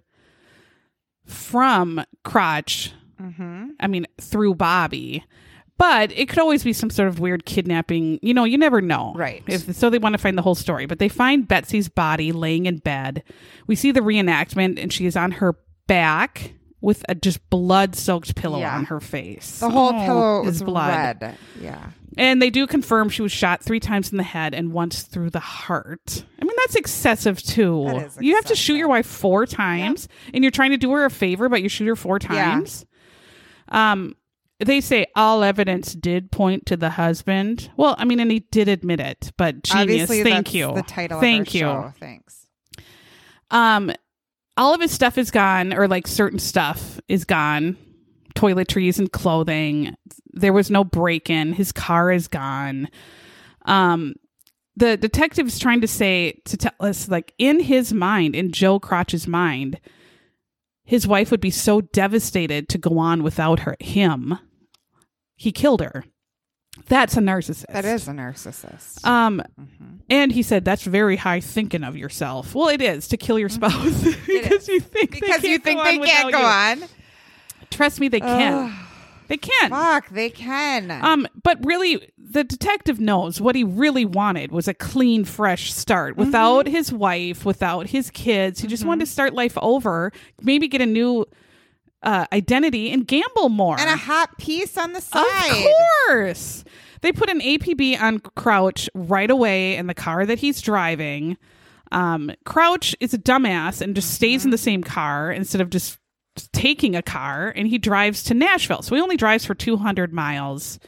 from Crotch, Mm-hmm. I mean, through Bobby. But it could always be some sort of weird kidnapping. You know, you never know. Right. If, so they want to find the whole story. But they find Betsy's body laying in bed. We see the reenactment, and she is on her back with a just blood soaked pillow Yeah. on her face. The whole Oh, pillow is is blood. red. Yeah. And they do confirm she was shot three times in the head and once through the heart. I mean, that's excessive too. That is You have to shoot your wife four times, and you're trying to do her a favor, but you shoot her four Yeah. times. Um, they say all evidence did point to the husband. Well, I mean, and he did admit it, but genius. Obviously, Thank you. The title. Thank you. Show. Thanks. Um, all of his stuff is gone, or like certain stuff is gone. Toiletries and clothing. There was no break in. His car is gone. Um, the detective's trying to say to tell us like in his mind, in Joe Crotch's mind, his wife would be so devastated to go on without her him. He killed her. That's a narcissist. That is a narcissist. Um, Mhm. and he said that's very high thinking of yourself. Well, it is to kill your spouse because you think Mm-hmm. because they you can't think they can't go you. on. Trust me, they can. They can. Fuck, they can. Um, but really, the detective knows what he really wanted was a clean, fresh start Mm-hmm. without his wife, without his kids. He just wanted to start life over, maybe get a new uh, identity and gamble more. and a hot piece on the side. of course, they put an APB on Crouch right away in the car that he's driving. Um, Crouch is a dumbass and just stays in the same car instead of just taking a car, and he drives to Nashville. So he only drives for 200 miles.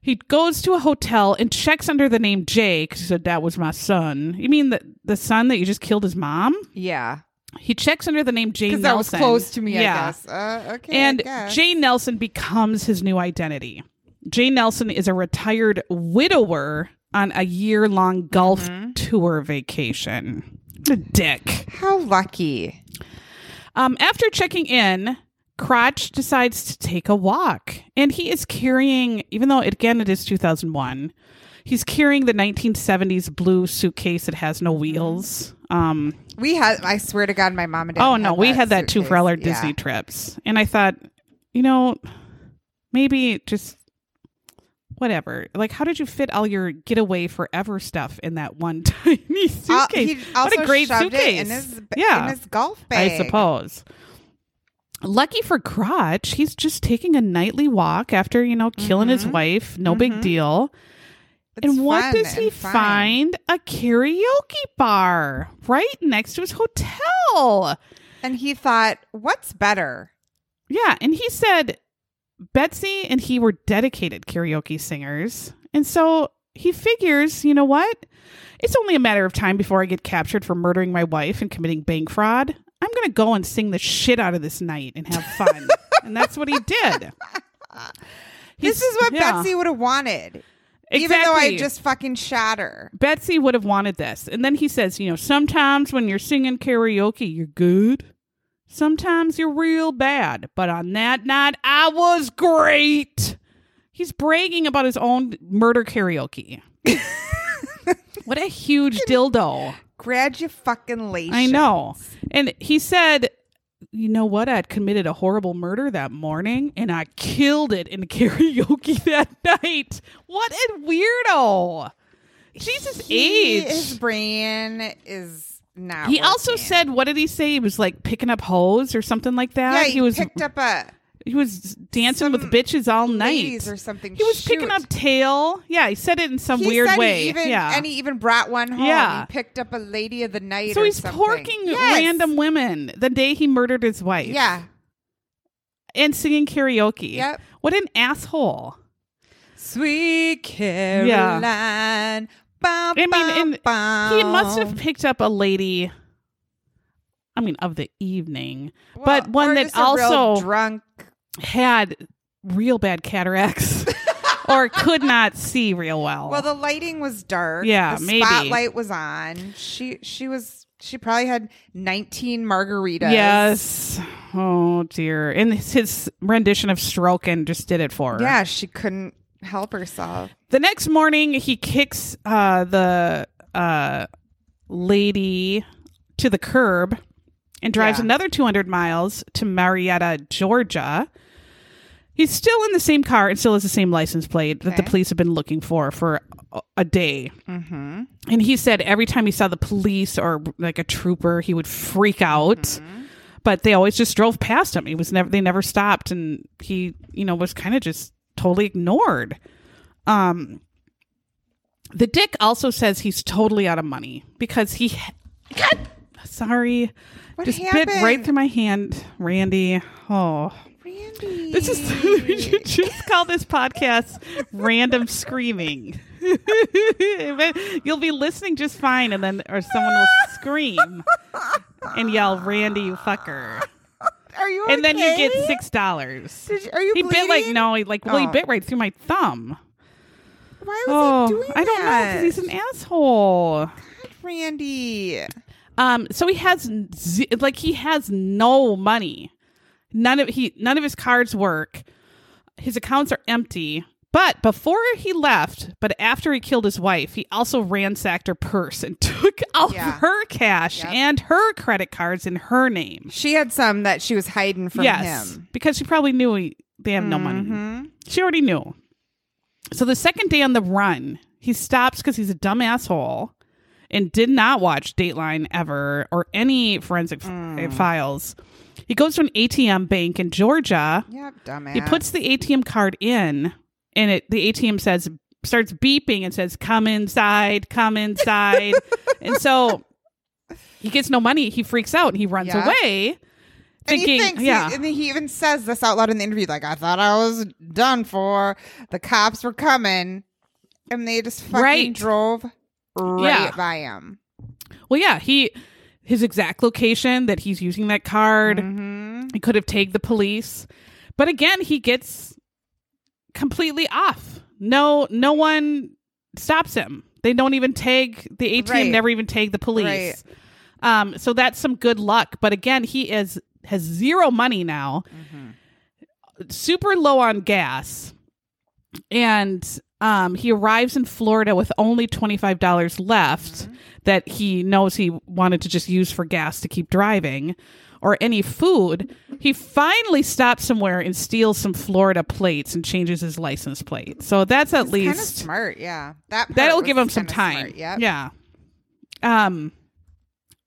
He goes to a hotel and checks under the name Jake. He said, That was my son. You mean the, the son that you just killed his mom? Yeah. He checks under the name Jay Because that was Nelson. close to me, Yeah. I guess. Uh, okay. And. Jay Nelson becomes his new identity. Jay Nelson is a retired widower on a year long golf Mm-hmm. tour vacation. What a dick. How lucky. Um, after checking in, Crotch decides to take a walk. And he is carrying, even though again it is 2001, he's carrying the 1970s blue suitcase that has Mm-hmm. no wheels. Um, We had, I swear to God, my mom and dad. Oh no, we had that too for all our. Disney Yeah. trips. And I thought, you know, maybe just whatever. Like how did you fit all your getaway forever stuff in that one tiny Uh, suitcase? he what a great suitcase. It in his, yeah. in his golf bag, I suppose. Lucky for Crotch, he's just taking a nightly walk after, you know, killing his Mhm. wife. No big Mhm. deal. It's and what does he and fun. find? A karaoke bar right next to his hotel. And he thought, what's better? Yeah, and he said Betsy and he were dedicated karaoke singers. And so he figures, you know what? It's only a matter of time before I get captured for murdering my wife and committing bank fraud. I'm going to go and sing the shit out of this night and have fun. and that's what he did. This is what yeah, Betsy would have wanted. Even though. I just fucking shot her. Betsy would have wanted this. And then he says, you know, sometimes when you're singing karaoke, you're good. Sometimes you're real bad. But on that night, I was great. He's bragging about his own murder karaoke. what a huge dildo. Grad your fucking Congratulations. I know. And he said, you know what? I'd committed a horrible murder that morning and I killed it in karaoke that night. What a weirdo. Jesus He- age. His brain is not. He also said, what did he say? He was like picking up hoes or something like that. yeah, he, he was picked up a he was dancing with bitches all night. or something. He was picking up tail. Yeah, he said it in some He weird said he way. even, yeah. and he even brought one home. Yeah. he picked up a lady of the night. so or he's something. porking Yes. random women the day he murdered his wife. Yeah. And singing karaoke. Yep. What an asshole. Sweet Caroline. I mean, bum, and bum. He must have picked up a lady. I mean, of the evening, Well, but one that just a real also drunk. had real bad cataracts or could not see real well. Well, the lighting was dark. Yeah, the maybe. spotlight was on. She she was she probably had 19 margaritas. yes. Oh dear. And his, his rendition of "Strokin" just did it for her. Yeah, she couldn't help herself. The next morning, he kicks uh, the uh, lady to the curb and drives Yeah. another 200 miles to Marietta, Georgia. He's still in the same car and still has the same license plate that the police have been looking for for a- day. Mm-hmm. And he said every time he saw the police or like a trooper, he would freak out. But they always just drove past him. He was never they never stopped and he, you know, was kind of just totally ignored. Um the dick also says he's totally out of money because he God, sorry. What just bit right through my hand, Randy. Oh, Randy. this is we should just call this podcast random screaming. You'll be listening just fine, and then or someone will scream and yell, "Randy, you fucker!" Are you And then you get six dollars. Are you He bit like no, he like well, he Oh. bit right through my thumb. Why was Oh, he doing I don't know that? because he's an asshole. God, Randy. Um, so he has z- like he has no money. None of he none of his cards work. His accounts are empty. But before he left, but after he killed his wife, he also ransacked her purse and took all Yeah. her cash Yep. and her credit cards in her name. She had some that she was hiding from yes, him. because she probably knew he, they have no money. Mhm. She already knew. So the second day on the run, he stops because he's a dumb asshole and did not watch Dateline ever or any forensic f- Mm. files. He goes to an ATM bank in Georgia. Yep, dumbass. He puts the ATM card in, and it the ATM says starts beeping and says, "Come inside, come inside," and so he gets no money. He freaks out and he runs Yeah. away, and thinking, he thinks, "Yeah, he, and he even says this out loud in the interview, like, I thought I was done for. The cops were coming, and they just fucking Right. drove right Yeah. by him. well, yeah, he." His exact location that he's using that card. hmm He could have tagged the police. But again, he gets completely off. No no one stops him. They don't even tag the ATM Right. never even tag the police. Um so that's some good luck. But again, he is has zero money now. Super low on gas. And um he arrives in Florida with only $25 left that he knows he wanted to just use for gas to keep driving or any food, he finally stops somewhere and steals some Florida plates and changes his license plate. So that's at least Kind of least smart, yeah. that that'll give him some time. smart, Yep. Yeah. Um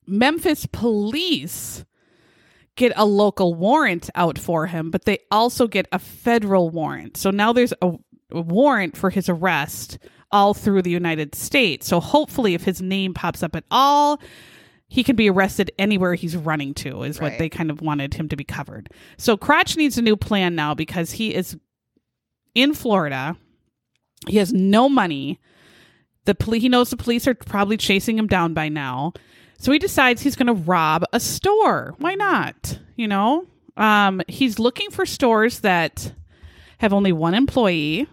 Memphis police get a local warrant out for him, but they also get a federal warrant. So now there's a, a warrant for his arrest all through the United States. So hopefully if his name pops up at all, he can be arrested anywhere he's running to is what they kind of wanted him to be covered. So Crotch needs a new plan now because he is in Florida. He has no money. The police he knows the police are probably chasing him down by now. So he decides he's going to rob a store. Why not? You know, um, he's looking for stores that have only one employee,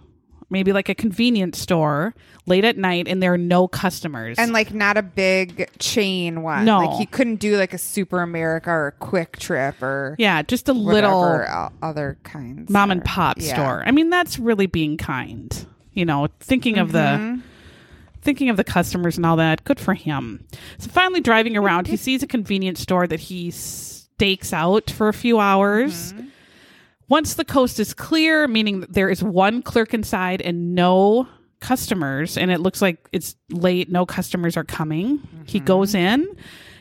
maybe like a convenience store late at night, and there are no customers. And like not a big chain one. No. Like he couldn't do like a Super America or a QuikTrip or yeah, just a little other kinds. mom and pop Yeah. store. I mean, that's really being kind. You know, thinking of Mm-hmm. the thinking of the customers and all that. Good for him. So finally driving around, he sees a convenience store that he stakes out for a few hours. Mm-hmm. Once the coast is clear, meaning there is one clerk inside and no customers, and it looks like it's late, no customers are coming. He Mm-hmm. goes in,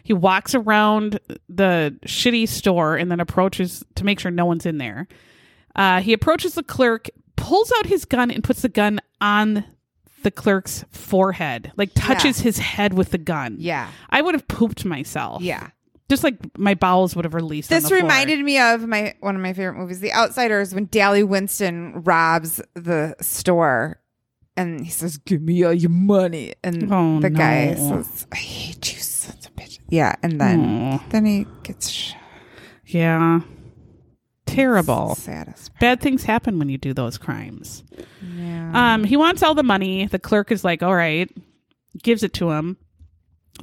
he walks around the shitty store and then approaches to make sure no one's in there. Uh, he approaches the clerk, pulls out his gun, and puts the gun on the clerk's forehead, like touches his head with the gun. Yeah. I would have pooped myself. Yeah. Just like my bowels would have released. on This reminded me of my one of my favorite movies, The Outsiders, when Dally Winston robs the store and he says, Give me all your money. And Oh, the guy says, I hate you, sons of bitch. Yeah, and then then he gets shot. Yeah. Terrible. Saddest. part. Bad things happen when you do those crimes. Yeah. Um, he wants all the money. The clerk is like, all right, gives it to him.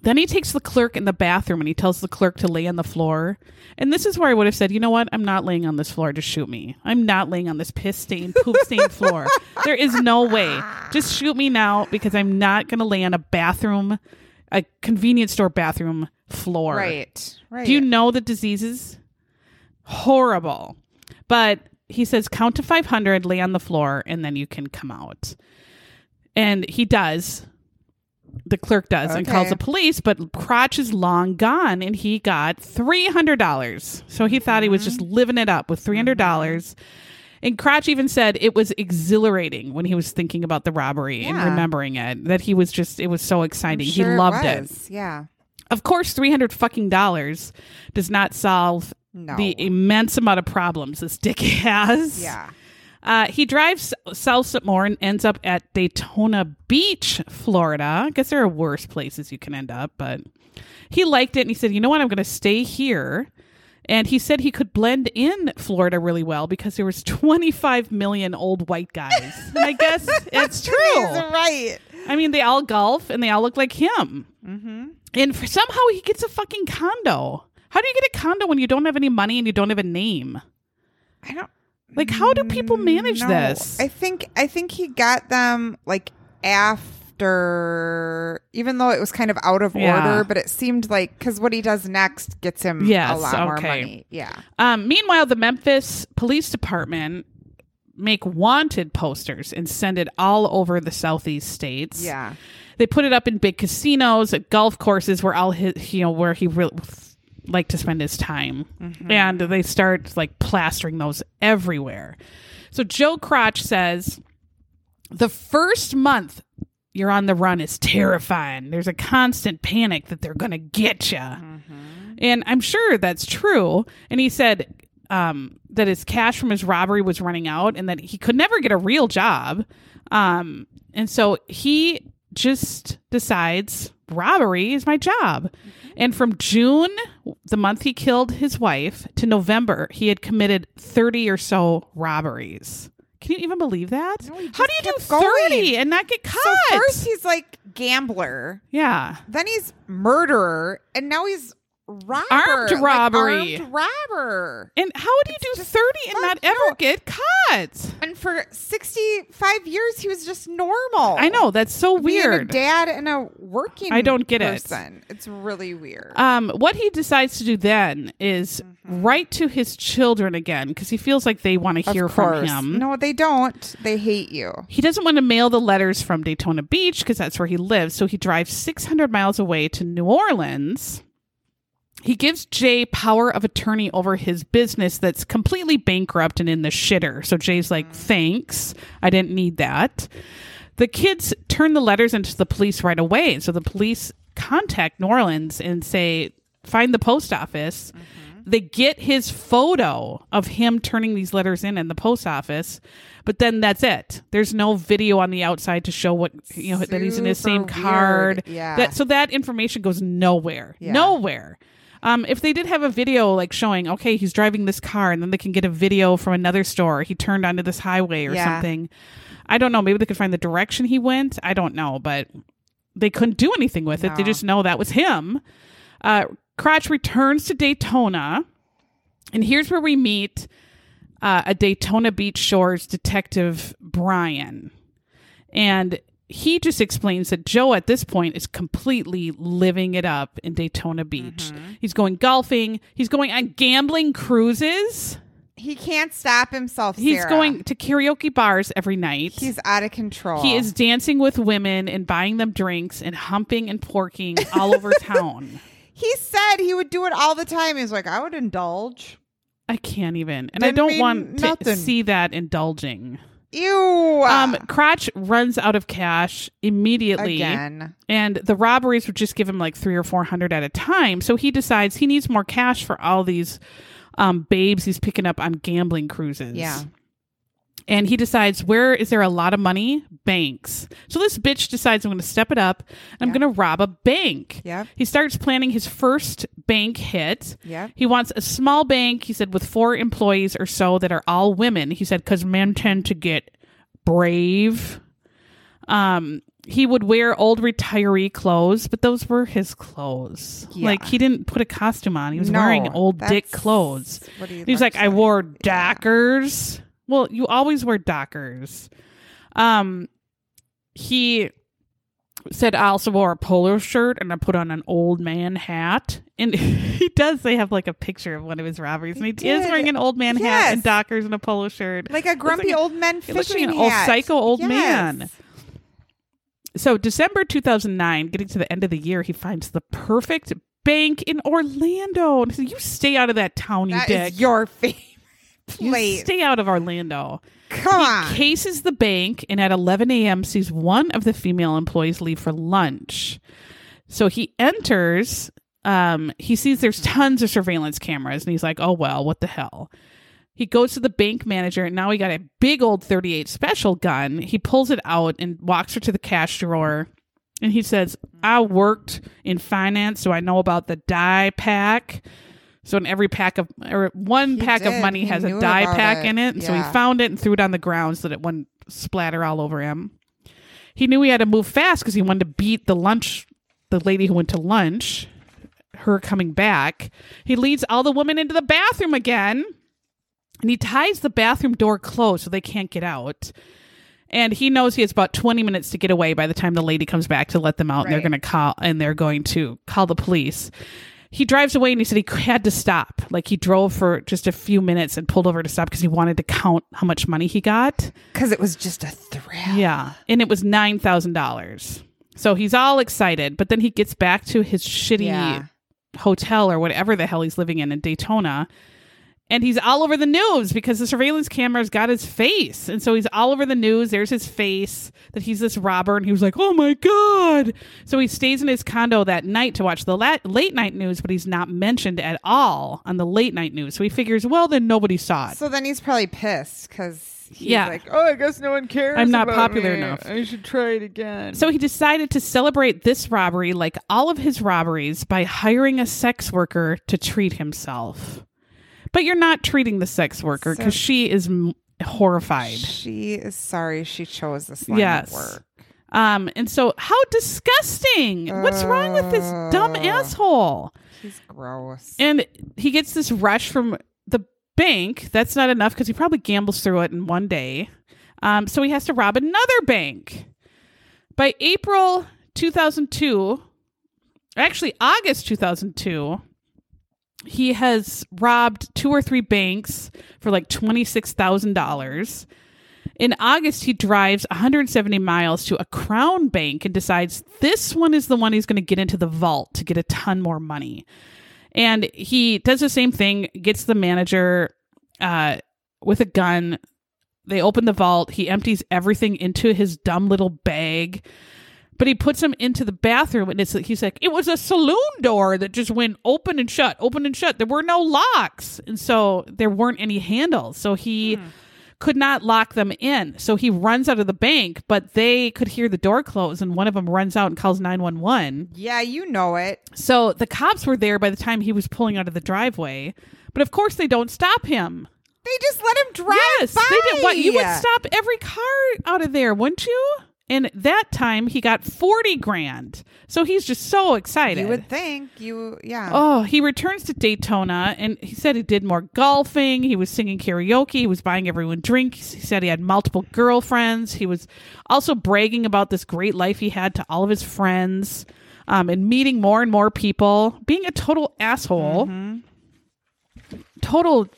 Then he takes the clerk in the bathroom and he tells the clerk to lay on the floor. And this is where I would have said, you know what? I'm not laying on this floor. Just shoot me. I'm not laying on this piss stained, poop stained floor. There is no way. Just shoot me now because I'm not going to lay on a bathroom, a convenience store bathroom floor. right. Right. Do you know the diseases? Horrible. But he says, count to 500, lay on the floor, and then you can come out. And he does. The clerk does and calls the police, but Crotch is long gone and he got $300. So he thought he was just Mm-hmm. living it up with $300. dollars And Crotch even said it was exhilarating when he was thinking about the robbery and remembering it, that he was just, it was so exciting. sure he loved it. was. Yeah. Of course, three hundred fucking dollars does not solve No. the immense amount of problems this dick has. Yeah. Uh, he drives south some more and ends up at Daytona Beach, Florida. I guess there are worse places you can end up, but he liked it and he said, "You know what? I'm going to stay here." And he said he could blend in Florida really well because there was 25 million old white guys. and I guess it's true. He's right. I mean, they all golf and they all look like him. Mm-hmm. And for, somehow he gets a fucking condo. How do you get a condo when you don't have any money and you don't have a name? I don't Like, how do people manage know. this? I think I think he got them like after even though it was kind of out of Yeah. order, but it seemed like cuz what he does next gets him Yes, a lot more money. Yeah. Um, meanwhile, the Memphis Police Department make wanted posters and send it all over the southeast states. Yeah. They put it up in big casinos, at golf courses, where all his, you know, where he really liked to spend his time, and they start like plastering those everywhere. So Joe Crotch says the first month you're on the run is terrifying. There's a constant panic that they're going to get you. And I'm sure that's true. And he said um, that his cash from his robbery was running out and that he could never get a real job. Um, and so he just decides robbery is my job. And from June, the month he killed his wife, to November, he had committed 30 or so robberies. Can you even believe that? No, How do you do kept going. 30 and not get caught? So first he's like gambler, yeah. then he's murderer, and now he's robber. Armed like robbery. armed robber. And how would you do 30 and not ever get caught? And for 65 years he was just normal. I know that's so weird. dad and a working I don't get it. It's really weird. Um, what he decides to do then is Mm-hmm. write to his children again because he feels like they want to hear from him. No, they don't. They hate you. He doesn't want to mail the letters from Daytona Beach because that's where he lives. So he drives 600 miles away to New Orleans. He gives Jay power of attorney over his business that's completely bankrupt and in the shitter. So Jay's like, mm. thanks. I didn't need that. The kids turn the letters into the police right away. So the police contact New Orleans and say, find the post office. Mm-hmm. They get his photo of him turning these letters in in the post office, but then that's it. There's no video on the outside to show what you know that he's in his same Super card. Yeah. That so that information goes nowhere. Yeah. Nowhere. Um, if they did have a video like showing, okay, he's driving this car, and then they can get a video from another store. He turned onto this highway or Yeah. something. I don't know. Maybe they could find the direction he went. I don't know, but they couldn't do anything with it. They just know that was him. Uh, Crotch returns to Daytona, and here's where we meet uh, a Daytona Beach Shores detective, Brian. And he just explains that Joe at this point is completely living it up in Daytona Beach. Mm-hmm. He's going golfing, he's going on gambling cruises, He can't stop himself. he's going to karaoke bars every night. He's out of control. he is dancing with women and buying them drinks and humping and porking all over town. He said he would do it all the time. He's like, I would indulge. I can't even. And I Didn't don't mean want to see that indulging. Ew. Um, Crotch runs out of cash immediately. Again. And the robberies would just give him like three or four hundred at a time. So he decides he needs more cash for all these um, babes he's picking up on gambling cruises. Yeah. And he decides where is there a lot of money? Banks. So this bitch decides I'm going to step it up. I'm Yeah. going to rob a bank. Yep. He starts planning his first bank hit. Yep. He wants a small bank, he said, with four employees or so that are all women. He said, because men tend to get brave. Um, he would wear old retiree clothes, but those were his clothes. Yeah. Like he didn't put a costume on. He was No, wearing old dick clothes. what he He's like, looks I like. wore Yeah. Well, you always wear Dockers. Um, he said I also wore a polo shirt and I put on an old man hat. And he does. They have like a picture of one of his robberies, and he He is wearing an old man hat and Dockers and a polo shirt. Like a grumpy like old man he looks like fishing an old psycho old Yes. man. So December 2009, getting to the end of the year, he finds the perfect bank in Orlando. And he said, "You stay out of that town, you That dick. is your favorite You stay out of Orlando." Come He on. cases the bank and at 11 a.m. sees one of the female employees leave for lunch. So he enters. Um, he sees there's tons of surveillance cameras and he's like, oh, well, what the hell? He goes to the bank manager and now he got a big old 38 special gun. He pulls it out and walks her to the cash drawer. And he says, I worked in finance, so I know about the dye pack. So in every pack of or one He pack of money He has a dye pack it. in it. And So he found it and threw it on the ground so that it wouldn't splatter all over him. He knew he had to move fast because he wanted to beat the lunch, the lady who went to lunch, her coming back. He leads all the women into the bathroom again and he ties the bathroom door closed so they can't get out. And he knows he has about 20 minutes to get away by the time the lady comes back to let them out and they're going to call and they're going to call the police. He drives away and he said he had to stop. Like he drove for just a few minutes and pulled over to stop because he wanted to count how much money he got. Because it was just a thrill. Yeah. And it was $9,000. So he's all excited, but then he gets back to his shitty Yeah. hotel or whatever the hell he's living in in Daytona. And he's all over the news because the surveillance camera's got his face. And so he's all over the news. There's his face that he's this robber. And he was like, oh my God. So he stays in his condo that night to watch the la- late night news, but he's not mentioned at all on the late night news. So he figures, well, then nobody saw it. So then he's probably pissed because he's Yeah. like, oh, I guess no one cares. I'm not popular me. enough. I should try it again. So he decided to celebrate this robbery like all of his robberies by hiring a sex worker to treat himself. But you're not treating the sex worker because So- she is m- horrified. she is sorry she chose this line Yes. of work. Um, and so how disgusting! What's wrong with this dumb asshole? He's gross. And he gets this rush from the bank. That's not enough because he probably gambles through it in one day. Um, so he has to rob another bank. By April 2002, actually August 2002, he has robbed two or three banks for like $26,000. In August, he drives 170 miles to a Crown Bank and decides this one is the one he's going to get into the vault to get a ton more money. And he does the same thing, gets the manager uh, with a gun. They open the vault. He empties everything into his dumb little bag, but he puts them into the bathroom. And it's he's like, it was a saloon door that just went open and shut, open and shut. There were no locks, and so there weren't any handles. So he hmm. could not lock them in. So he runs out of the bank, but they could hear the door close, and one of them runs out and calls nine one one. yeah, you know it. So the cops were there by the time he was pulling out of the driveway. But of course, they don't stop him. They just let him drive yes, by. they did. What you would stop every car out of there, wouldn't you? And that time he got forty grand. So he's just so excited. You would think you, yeah. Oh, he returns to Daytona and he said he did more golfing. He was singing karaoke. He was buying everyone drinks. He said he had multiple girlfriends. He was also bragging about this great life he had to all of his friends um, and meeting more and more people, being a total asshole, total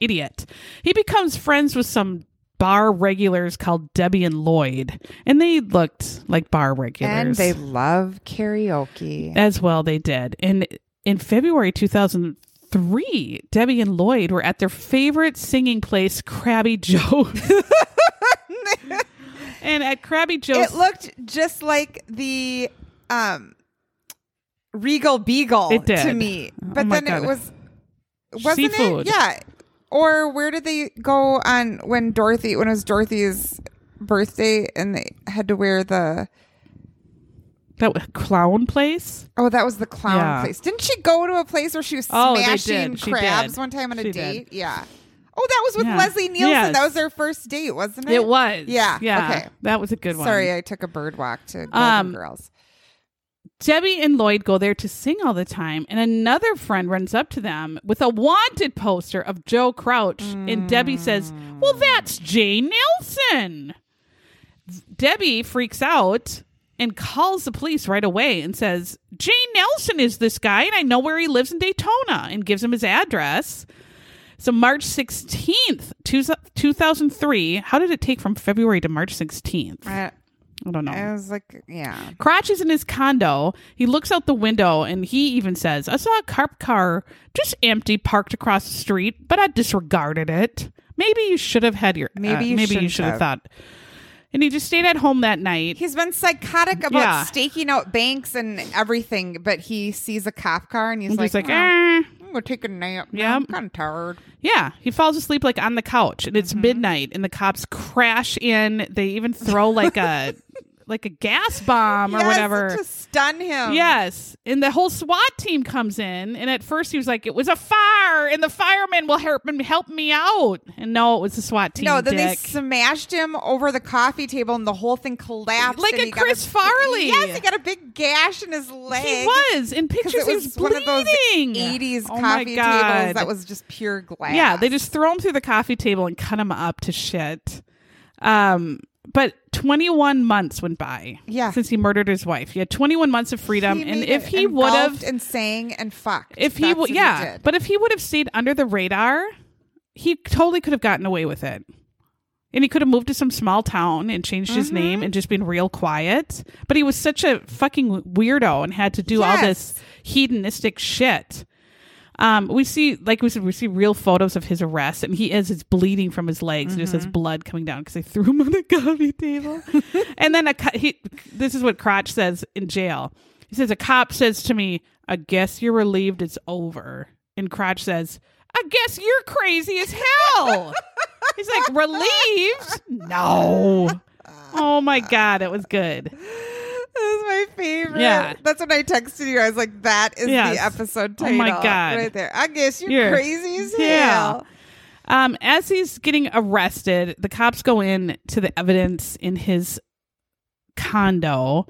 idiot. He becomes friends with some bar regulars called Debbie and Lloyd, and they looked like bar regulars and they love karaoke. as well they did and in february 2003 debbie and lloyd were at their favorite singing place Crabby Joe's and at Crabby Joe's It looked just like the um Regal Beagle It did. to me. Oh But my then God. it was wasn't Seafood. it? Yeah. Or where did they go on when Dorothy when it was Dorothy's birthday and they had to wear the that clown place Oh, that was the clown Yeah. place. Didn't she go to a place where she was Oh, smashing crabs did. one time on a She date? did. Yeah. Oh, that was with Yeah. Leslie Nielsen. Yes. That was their first date, wasn't it? it was Yeah. yeah Okay. that was a good one Sorry, I took a bird walk to Um, Girls. Debbie and Lloyd go there to sing all the time, and another friend runs up to them with a wanted poster of Joe Crouch. And Debbie says, Well, that's Jay Nelson. Debbie freaks out and calls the police right away and says, Jay Nelson is this guy, and I know where he lives in Daytona, and gives him his address. So, March 16th, two- 2003, how did it take from February to March 16th? I, I don't know. I was like, yeah. Crotch is in his condo. He looks out the window and he even says, I saw a cop car just empty parked across the street, but I disregarded it. Maybe you should have had your Maybe uh, you maybe you shouldn't have thought. And he just stayed at home that night. He's been psychotic about Yeah. staking out banks and everything, but he sees a cop car and he's And like, he's like, "Well, eh. I'm gonna take a nap. now. I'm kind of tired. Yeah, he falls asleep like on the couch, and it's Mm-hmm. midnight, and the cops crash in. They even throw like a like a gas bomb or Yes, whatever. to stun him. Yes. And the whole SWAT team comes in. And at first he was like, it was a fire and the firemen will help, help me out. And no, it was the SWAT team. No, then they smashed him over the coffee table and the whole thing collapsed. Like a Chris Farley. Yes, he got a big gash in his leg. he was. In pictures, it he was, one of those 80s Oh coffee tables that was just pure glass. Yeah, they just throw him through the coffee table and cut him up to shit. Um, but 21 months went by. Yeah. since he murdered his wife, he had 21 months of freedom. He and if he would have, and sang and fucked. if he would, yeah, did. but if he would have stayed under the radar, he totally could have gotten away with it. And he could have moved to some small town and changed his Mm-hmm. name and just been real quiet. But he was such a fucking weirdo and had to do all this hedonistic shit. Um, we see, like we said, we see real photos of his arrest, and he is is bleeding from his legs, and just Mm-hmm. has blood coming down because they threw him on the coffee table. and then a co- he, this is what Crotch says in jail. He says a cop says to me, "I guess you're relieved it's over," and Crotch says, "I guess you're crazy as hell." He's like, "Relieved? No." Oh my god, it was good. That was my favorite. Yeah. That's when I texted you. I was like, that is Yes. the episode title. Oh my God. Right there. I guess you're, You're- crazy as Yeah. hell. Um, as he's getting arrested, the cops go in to the evidence in his condo.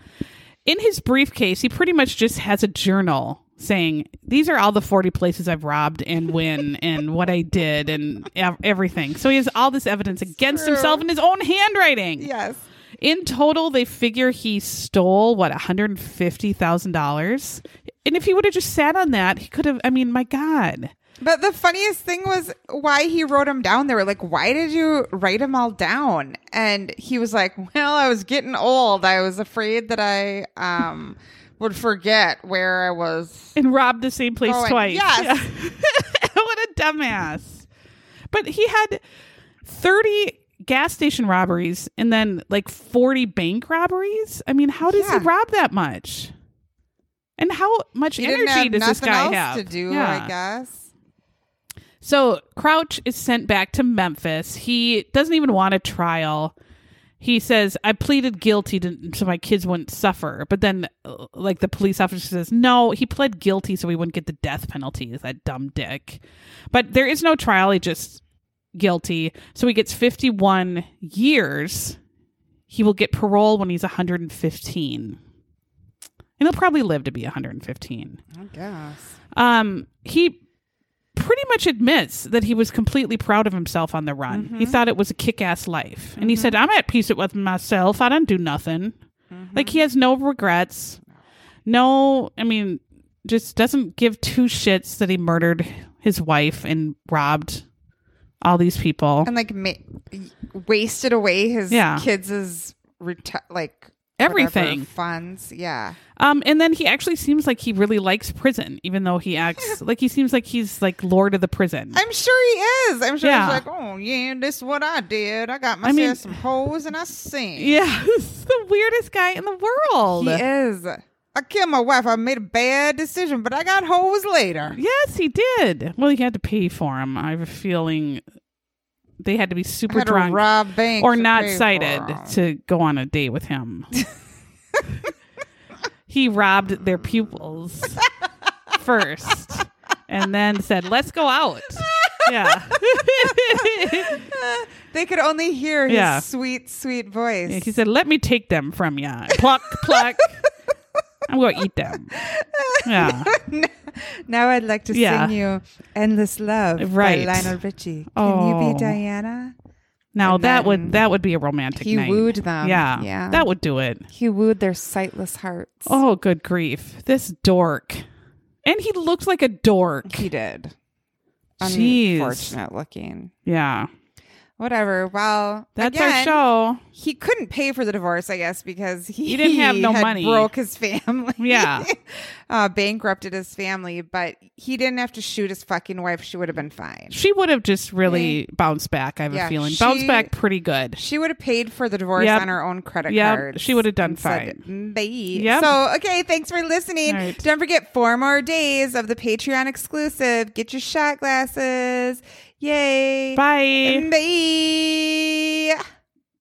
In his briefcase, he pretty much just has a journal saying, These are all the 40 places I've robbed and when and what I did and ev- everything. So he has all this evidence against himself in his own handwriting. Yes. In total, they figure he stole, what, $150,000? And if he would have just sat on that, he could have, I mean, my God. But the funniest thing was why he wrote them down. They were like, why did you write them all down? And he was like, well, I was getting old. I was afraid that I um, would forget where I was. and robbed the same place Going, twice. yes. Yeah. what a dumbass. But he had 30 gas station robberies and then like 40 bank robberies. I mean, how does Yeah. he rob that much? And how much He energy does this guy have? to do, Yeah. I guess. So Crouch is sent back to Memphis. He doesn't even want a trial. He says, I pleaded guilty to, so my kids wouldn't suffer. But then, uh, like, the police officer says, no, he pled guilty so he wouldn't get the death penalty, that dumb dick. But there is no trial. He just guilty. So he gets 51 years. He will get parole when he's 115. And he'll probably live to be 115. I guess. Um, he pretty much admits that he was completely proud of himself on the run. He mm-hmm. thought it was a kick-ass life, and he mm-hmm. said, "I'm at peace with myself. I didn't do nothing. Mm-hmm. Like he has no regrets. No, I mean, just doesn't give two shits that he murdered his wife and robbed all these people. And like ma- wasted away his Yeah. kids' reti- like Everything. funds. Yeah. Um, and then he actually seems like he really likes prison, even though he acts like he seems like he's like lord of the prison. I'm sure he is. I'm sure Yeah. he's like, oh yeah, this is what I did. I got myself mean- some hoes and I sing. yeah, he's the weirdest guy in the world. he is. I killed my wife. I made a bad decision, but I got hoes later. Yes, he did. Well, he had to pay for him. I have a feeling they had to be super had drunk rob banks or not pay for cited 'em. to go on a date with him. he robbed their pupils first and then said, "Let's go out." Yeah. They could only hear his Yeah. sweet, sweet voice. he said, "Let me take them from you." Pluck, pluck. I'm going to eat them. Yeah. now I'd like to Yeah. sing you "Endless Love" Right. by Lionel Richie. Can you Oh. be Diana? Now And that would that would be a romantic he night. wooed them. Yeah. Yeah. That would do it. He wooed their sightless hearts. Oh, good grief. This dork. And he looked like a dork. he did. Jeez. Unfortunate looking. Yeah. Whatever. Well, That's again, our show. He couldn't pay for the divorce, I guess, because he, He didn't have no money. Broke his family. Yeah. uh, bankrupted his family, but he didn't have to shoot his fucking wife. She would have been fine. She would have just really bounced back, I have Yeah, a feeling. she- bounced back pretty good. She would have paid for the divorce Yep. on her own credit Yep, cards. she would have done said, fine. "Bye." Yep. So, okay, thanks for listening. Right. Don't forget four more days of the Patreon exclusive. Get your shot glasses. Yay. Bye. Bye.